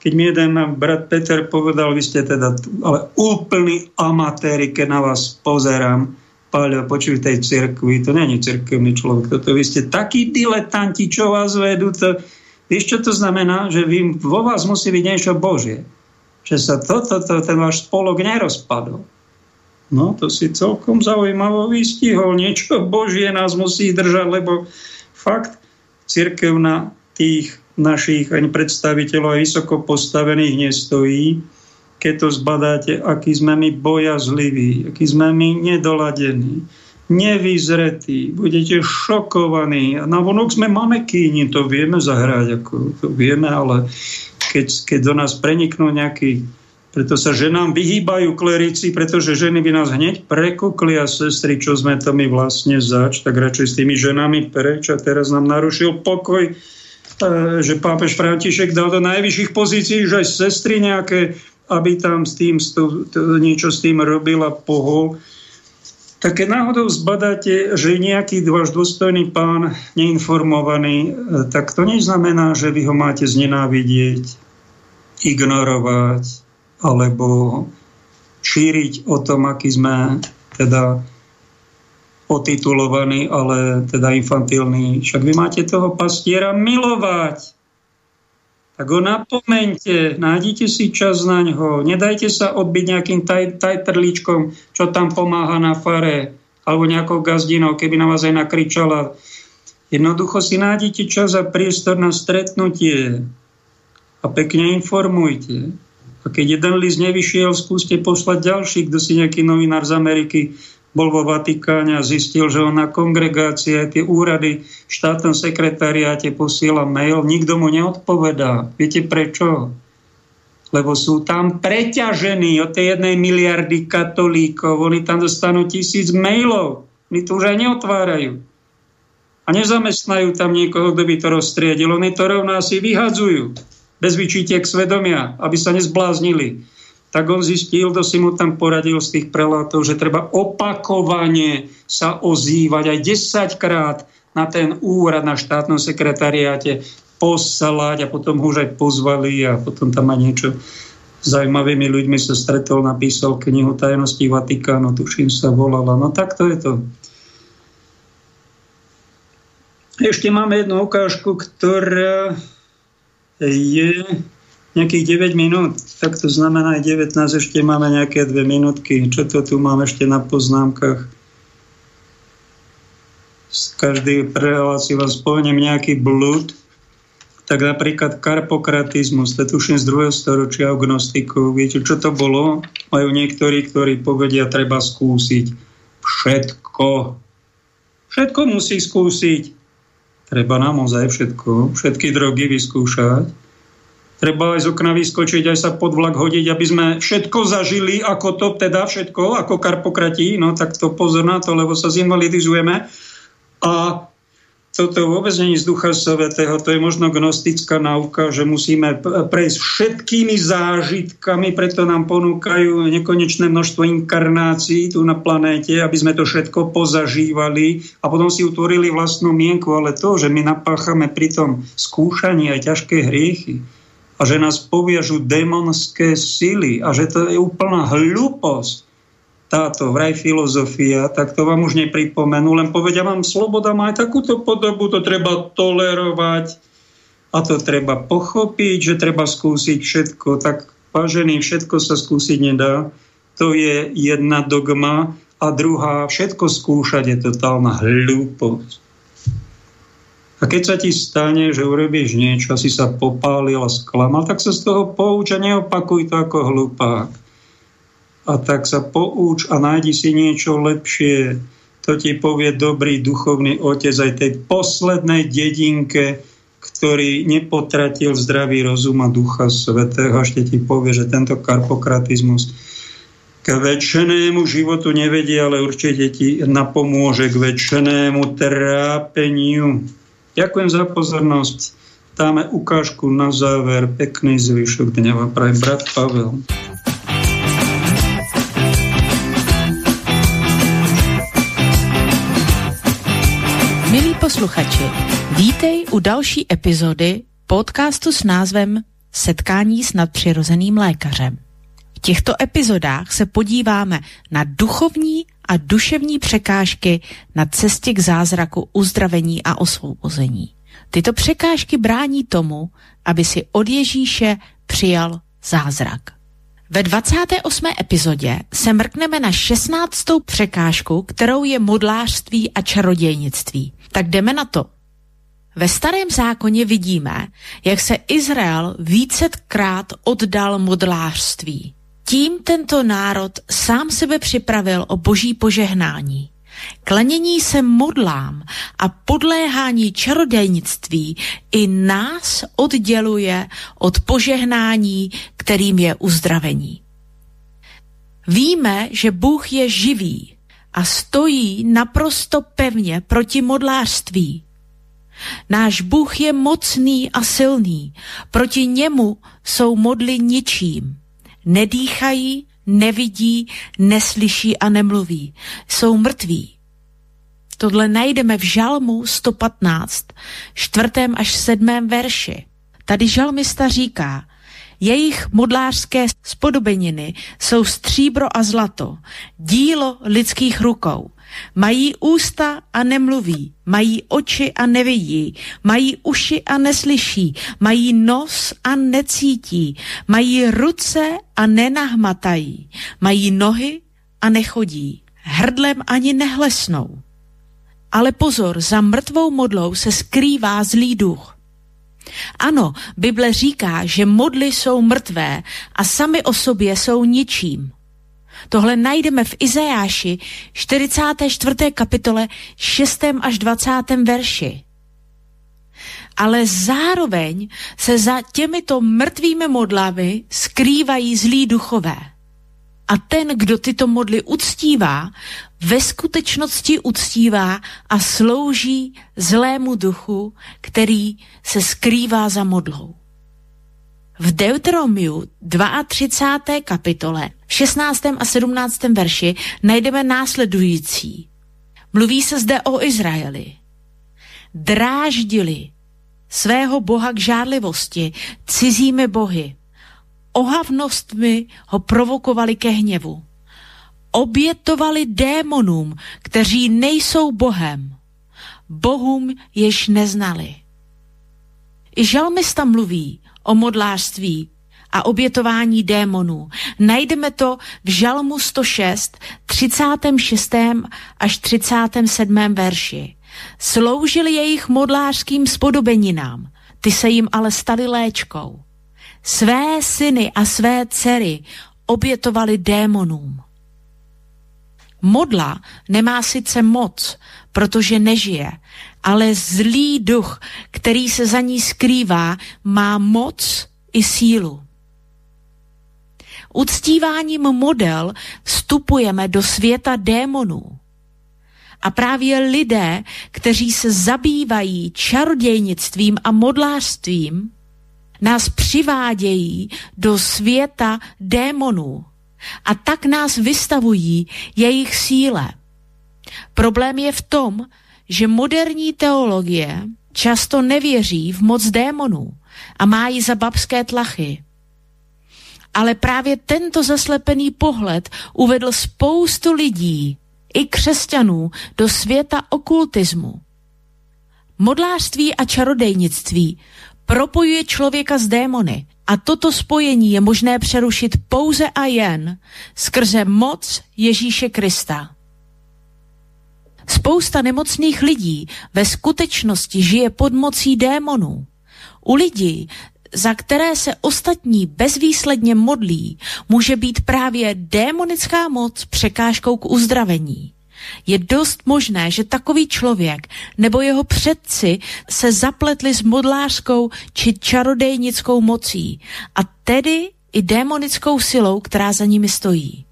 keď mi jeden brat Peter povedal, vy ste teda ale úplný amatéri, keď na vás pozerám, Páľo, počuj tej cirkvi, to není cirkevný človek, toto vy ste takí diletanti, čo vás vedú, to, Vieš, čo to znamená? Že vy, vo vás musí byť niečo Božie. Že sa toto, to, ten váš spolok nerozpadol. No, to si celkom zaujímavo vystihol. Niečo Božie nás musí držať, lebo fakt církev na tých našich ani predstaviteľov aj vysoko postavených nestojí. Keď to zbadáte, aký sme my bojazliví, aký sme my nedoladení nevyzretí, budete šokovaní. A vonok sme manekíni, to vieme zahrať, ako to vieme, ale keď, keď do nás preniknú nejaký preto sa ženám vyhýbajú klerici, pretože ženy by nás hneď prekukli a sestry, čo sme to my vlastne zač, tak radšej s tými ženami preč a teraz nám narušil pokoj, e, že pápež František dal do najvyšších pozícií, že aj sestry nejaké, aby tam s tým, to, to, niečo s tým robila pohol. Tak keď náhodou zbadáte, že nejaký váš dôstojný pán neinformovaný, e, tak to neznamená, že vy ho máte znenávidieť, ignorovať alebo šíriť o tom, aký sme teda otitulovaní, ale teda infantilní. Však vy máte toho pastiera milovať. tak ho napomente, nájdite si čas na ňo, nedajte sa odbiť nejakým taj, tajtrličkom, čo tam pomáha na fare, alebo nejakou gazdinou, keby na vás aj nakričala. Jednoducho si nájdete čas a priestor na stretnutie a pekne informujte. A keď jeden list nevyšiel, skúste poslať ďalší, kto si nejaký novinár z Ameriky bol vo Vatikáne a zistil, že on na kongregácie, tie úrady v štátnom sekretariáte posiela mail, nikto mu neodpovedá. Viete prečo? Lebo sú tam preťažení od tej jednej miliardy katolíkov. Oni tam dostanú tisíc mailov. Oni to už aj neotvárajú. A nezamestnajú tam niekoho, kto by to rozstriedil. Oni to rovno asi vyhadzujú. Bez vyčítiek svedomia, aby sa nezbláznili tak on zistil, kto si mu tam poradil z tých prelátov, že treba opakovane sa ozývať aj 10 krát na ten úrad na štátnom sekretariáte poslať a potom ho už aj pozvali a potom tam aj niečo zaujímavými ľuďmi sa stretol, napísal knihu tajnosti Vatikánu, tuším sa volala. No tak to je to. Ešte máme jednu ukážku, ktorá je nejakých 9 minút, tak to znamená aj 19, ešte máme nejaké dve minútky. Čo to tu mám ešte na poznámkach? Z každej prelácii vám spomeniem nejaký blúd, tak napríklad karpokratizmus, to tuším z druhého storočia agnostikov. Viete, čo to bolo? Majú niektorí, ktorí povedia, treba skúsiť všetko. Všetko musí skúsiť. Treba naozaj všetko. Všetky drogy vyskúšať treba aj z okna vyskočiť, aj sa pod vlak hodiť, aby sme všetko zažili, ako to teda všetko, ako karpokratí, no tak to pozor na to, lebo sa zinvalidizujeme. A toto vôbec není z Ducha Svetého, to je možno gnostická náuka, že musíme prejsť všetkými zážitkami, preto nám ponúkajú nekonečné množstvo inkarnácií tu na planéte, aby sme to všetko pozažívali a potom si utvorili vlastnú mienku, ale to, že my napáchame pri tom skúšaní aj ťažké hriechy, a že nás poviažu démonské sily a že to je úplná hlúposť táto vraj filozofia, tak to vám už nepripomenú, len povedia vám, sloboda má aj takúto podobu, to treba tolerovať a to treba pochopiť, že treba skúsiť všetko, tak vážený, všetko sa skúsiť nedá. To je jedna dogma a druhá, všetko skúšať je totálna hlúposť. A keď sa ti stane, že urobíš niečo, asi sa popálil a sklamal, tak sa z toho pouč a neopakuj to ako hlupák. A tak sa pouč a nájdi si niečo lepšie. To ti povie dobrý duchovný otec aj tej poslednej dedinke, ktorý nepotratil zdravý rozum a ducha svetého. Ešte ti povie, že tento karpokratizmus k väčšenému životu nevedie, ale určite ti napomôže k väčšenému trápeniu. Ďakujem za pozornosť. Dáme ukážku na záver. Pekný zvyšok dňa vám praje brat Pavel. Posluchači, vítej u další epizody podcastu s názvem Setkání s nadpřirozeným lékařem. V těchto epizodách se podíváme na duchovní a duševní překážky na cestě k zázraku uzdravení a osvobození. Tyto překážky brání tomu, aby si od Ježíše přijal zázrak. Ve 28. epizodě se mrkneme na 16. překážku, kterou je modlářství a čarodějnictví. Tak jdeme na to. Ve starém zákoně vidíme, jak se Izrael vícetkrát oddal modlářství. Tím tento národ sám sebe připravil o boží požehnání. Klanění se modlám a podléhání čarodejnictví i nás odděluje od požehnání, kterým je uzdravení. Víme, že Bůh je živý a stojí naprosto pevně proti modlářství. Náš Bůh je mocný a silný, proti němu jsou modly ničím nedýchají, nevidí, neslyší a nemluví. Jsou mrtví. Tohle najdeme v Žalmu 115, čtvrtém až sedmém verši. Tady žalmista říká, jejich modlářské spodobeniny jsou stříbro a zlato, dílo lidských rukou. Mají ústa a nemluví, mají oči a nevidí, mají uši a neslyší, mají nos a necítí, mají ruce a nenahmatají, mají nohy a nechodí, hrdlem ani nehlesnou. Ale pozor, za mrtvou modlou se skrývá zlý duch. Ano, Bible říká, že modly jsou mrtvé a sami o sobě jsou ničím. Tohle najdeme v Izajáši 44. kapitole 6. až 20. verši. Ale zároveň se za těmito mrtvými modlami skrývají zlí duchové. A ten, kdo tyto modly uctívá, ve skutečnosti uctívá a slouží zlému duchu, který se skrývá za modlou. V Deuteromiu 32. kapitole, 16. a 17. verši najdeme následující. Mluví se zde o Izraeli. Dráždili svého boha k žárlivosti cizími bohy. Ohavnostmi ho provokovali ke hněvu. Obětovali démonům, kteří nejsou bohem. Bohům jež neznali. I žalmista mluví o modlářství a obětování démonů. Najdeme to v Žalmu 106, 36. až 37. verši. Sloužili jejich modlářským spodobeninám, ty se jim ale stali léčkou. Své syny a své dcery obětovali démonům. Modla nemá sice moc, protože nežije, ale zlý duch, který se za ní skrývá, má moc i sílu. Uctíváním model vstupujeme do světa démonů. A právě lidé, kteří se zabývají čarodějnictvím a modlářstvím, nás přivádějí do světa démonů a tak nás vystavují jejich síle. Problém je v tom, že moderní teologie často nevěří v moc démonů a má ji za babské tlachy. Ale právě tento zaslepený pohled uvedl spoustu lidí, i křesťanů, do světa okultismu. Modlářství a čarodejnictví propojuje člověka s démony a toto spojení je možné přerušit pouze a jen skrze moc Ježíše Krista. Spousta nemocných lidí ve skutečnosti žije pod mocí démonů. U lidí, za které se ostatní bezvýsledně modlí, může být právě démonická moc překážkou k uzdravení. Je dost možné, že takový člověk nebo jeho předci se zapletli s modlářskou či čarodejnickou mocí a tedy i démonickou silou, která za nimi stojí.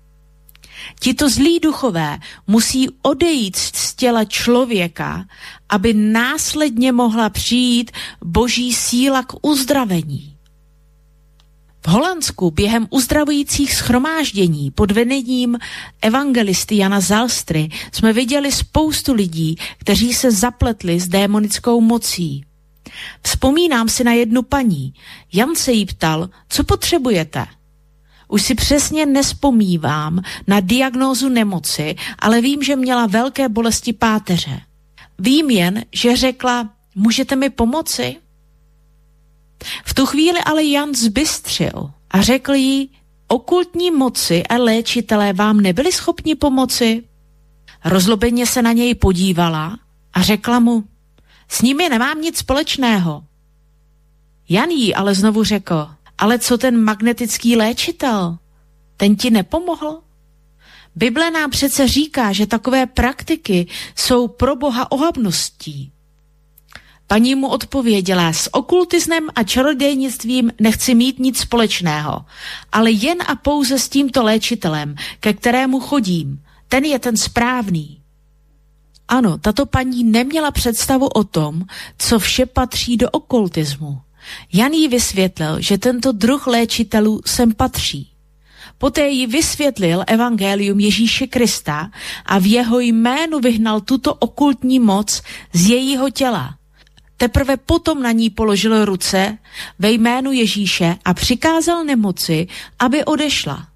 Tito zlí duchové musí odejít z těla člověka, aby následně mohla přijít boží síla k uzdravení. V Holandsku během uzdravujících schromáždění pod vedením evangelisty Jana Zalstry jsme viděli spoustu lidí, kteří se zapletli s démonickou mocí. Vzpomínám si na jednu paní. Jan se jí ptal, co potřebujete – už si přesně nespomívám na diagnózu nemoci, ale vím, že měla velké bolesti páteře. Vím jen, že řekla, můžete mi pomoci? V tu chvíli ale Jan zbystřil a řekl jí, okultní moci a léčitelé vám nebyli schopni pomoci? Rozlobeně se na něj podívala a řekla mu, s nimi nemám nic společného. Jan jí ale znovu řekl, ale co ten magnetický léčitel? Ten ti nepomohl? Bible nám přece říká, že takové praktiky jsou pro Boha ohavností. Paní mu odpověděla, s okultismem a čarodejnictvím nechci mít nic společného, ale jen a pouze s tímto léčitelem, ke kterému chodím. Ten je ten správný. Ano, tato paní neměla představu o tom, co vše patří do okultismu. Jan jí vysvětlil, že tento druh léčitelů sem patří. Poté jí vysvětlil evangelium Ježíše Krista a v jeho jménu vyhnal tuto okultní moc z jejího těla. Teprve potom na ní položil ruce ve jménu Ježíše a přikázal nemoci, aby odešla.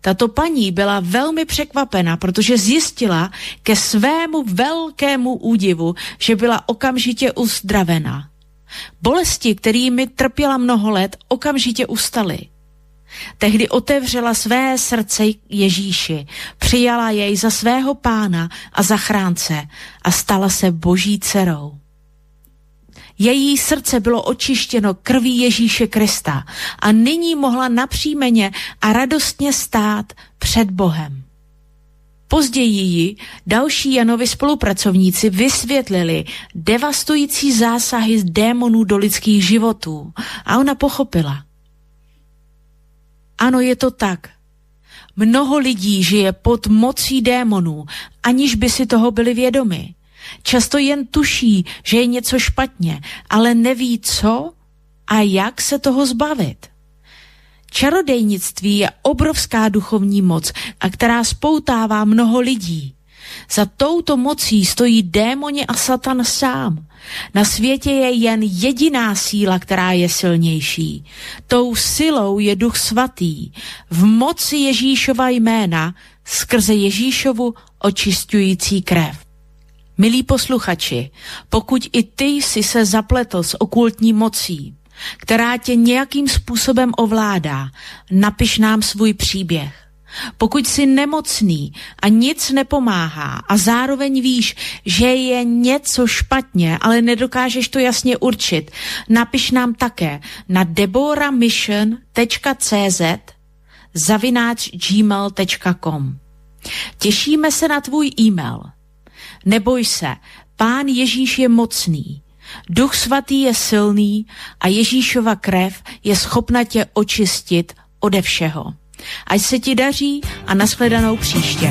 Tato paní byla velmi překvapena, protože zjistila ke svému velkému údivu, že byla okamžitě uzdravena. Bolesti, kterými trpěla mnoho let, okamžitě ustaly. Tehdy otevřela své srdce Ježíši, přijala jej za svého pána a zachránce a stala se boží dcerou. Její srdce bylo očištěno krví Ježíše Krista a nyní mohla napřímeně a radostně stát před Bohem. Později ji další Janovi spolupracovníci vysvětlili devastující zásahy z démonů do lidských životů a ona pochopila. Ano, je to tak. Mnoho lidí žije pod mocí démonů, aniž by si toho byli vědomi. Často jen tuší, že je něco špatně, ale neví co a jak se toho zbavit. Čarodejnictví je obrovská duchovní moc, a která spoutává mnoho lidí. Za touto mocí stojí démoni a satan sám. Na světě je jen jediná síla, která je silnější. Tou silou je duch svatý. V moci Ježíšova jména skrze Ježíšovu očistující krev. Milí posluchači, pokud i ty jsi se zapletl s okultní mocí, která tě nějakým způsobem ovládá, napiš nám svůj příběh. Pokud jsi nemocný a nic nepomáhá a zároveň víš, že je něco špatně, ale nedokážeš to jasně určit, napiš nám také na deboramission.cz zavináč gmail.com Těšíme se na tvůj e-mail. Neboj se, Pán Ježíš je mocný, Duch svatý je silný a Ježíšova krev je schopna tě očistit ode všeho. Ať se ti daří a nashledanou příště.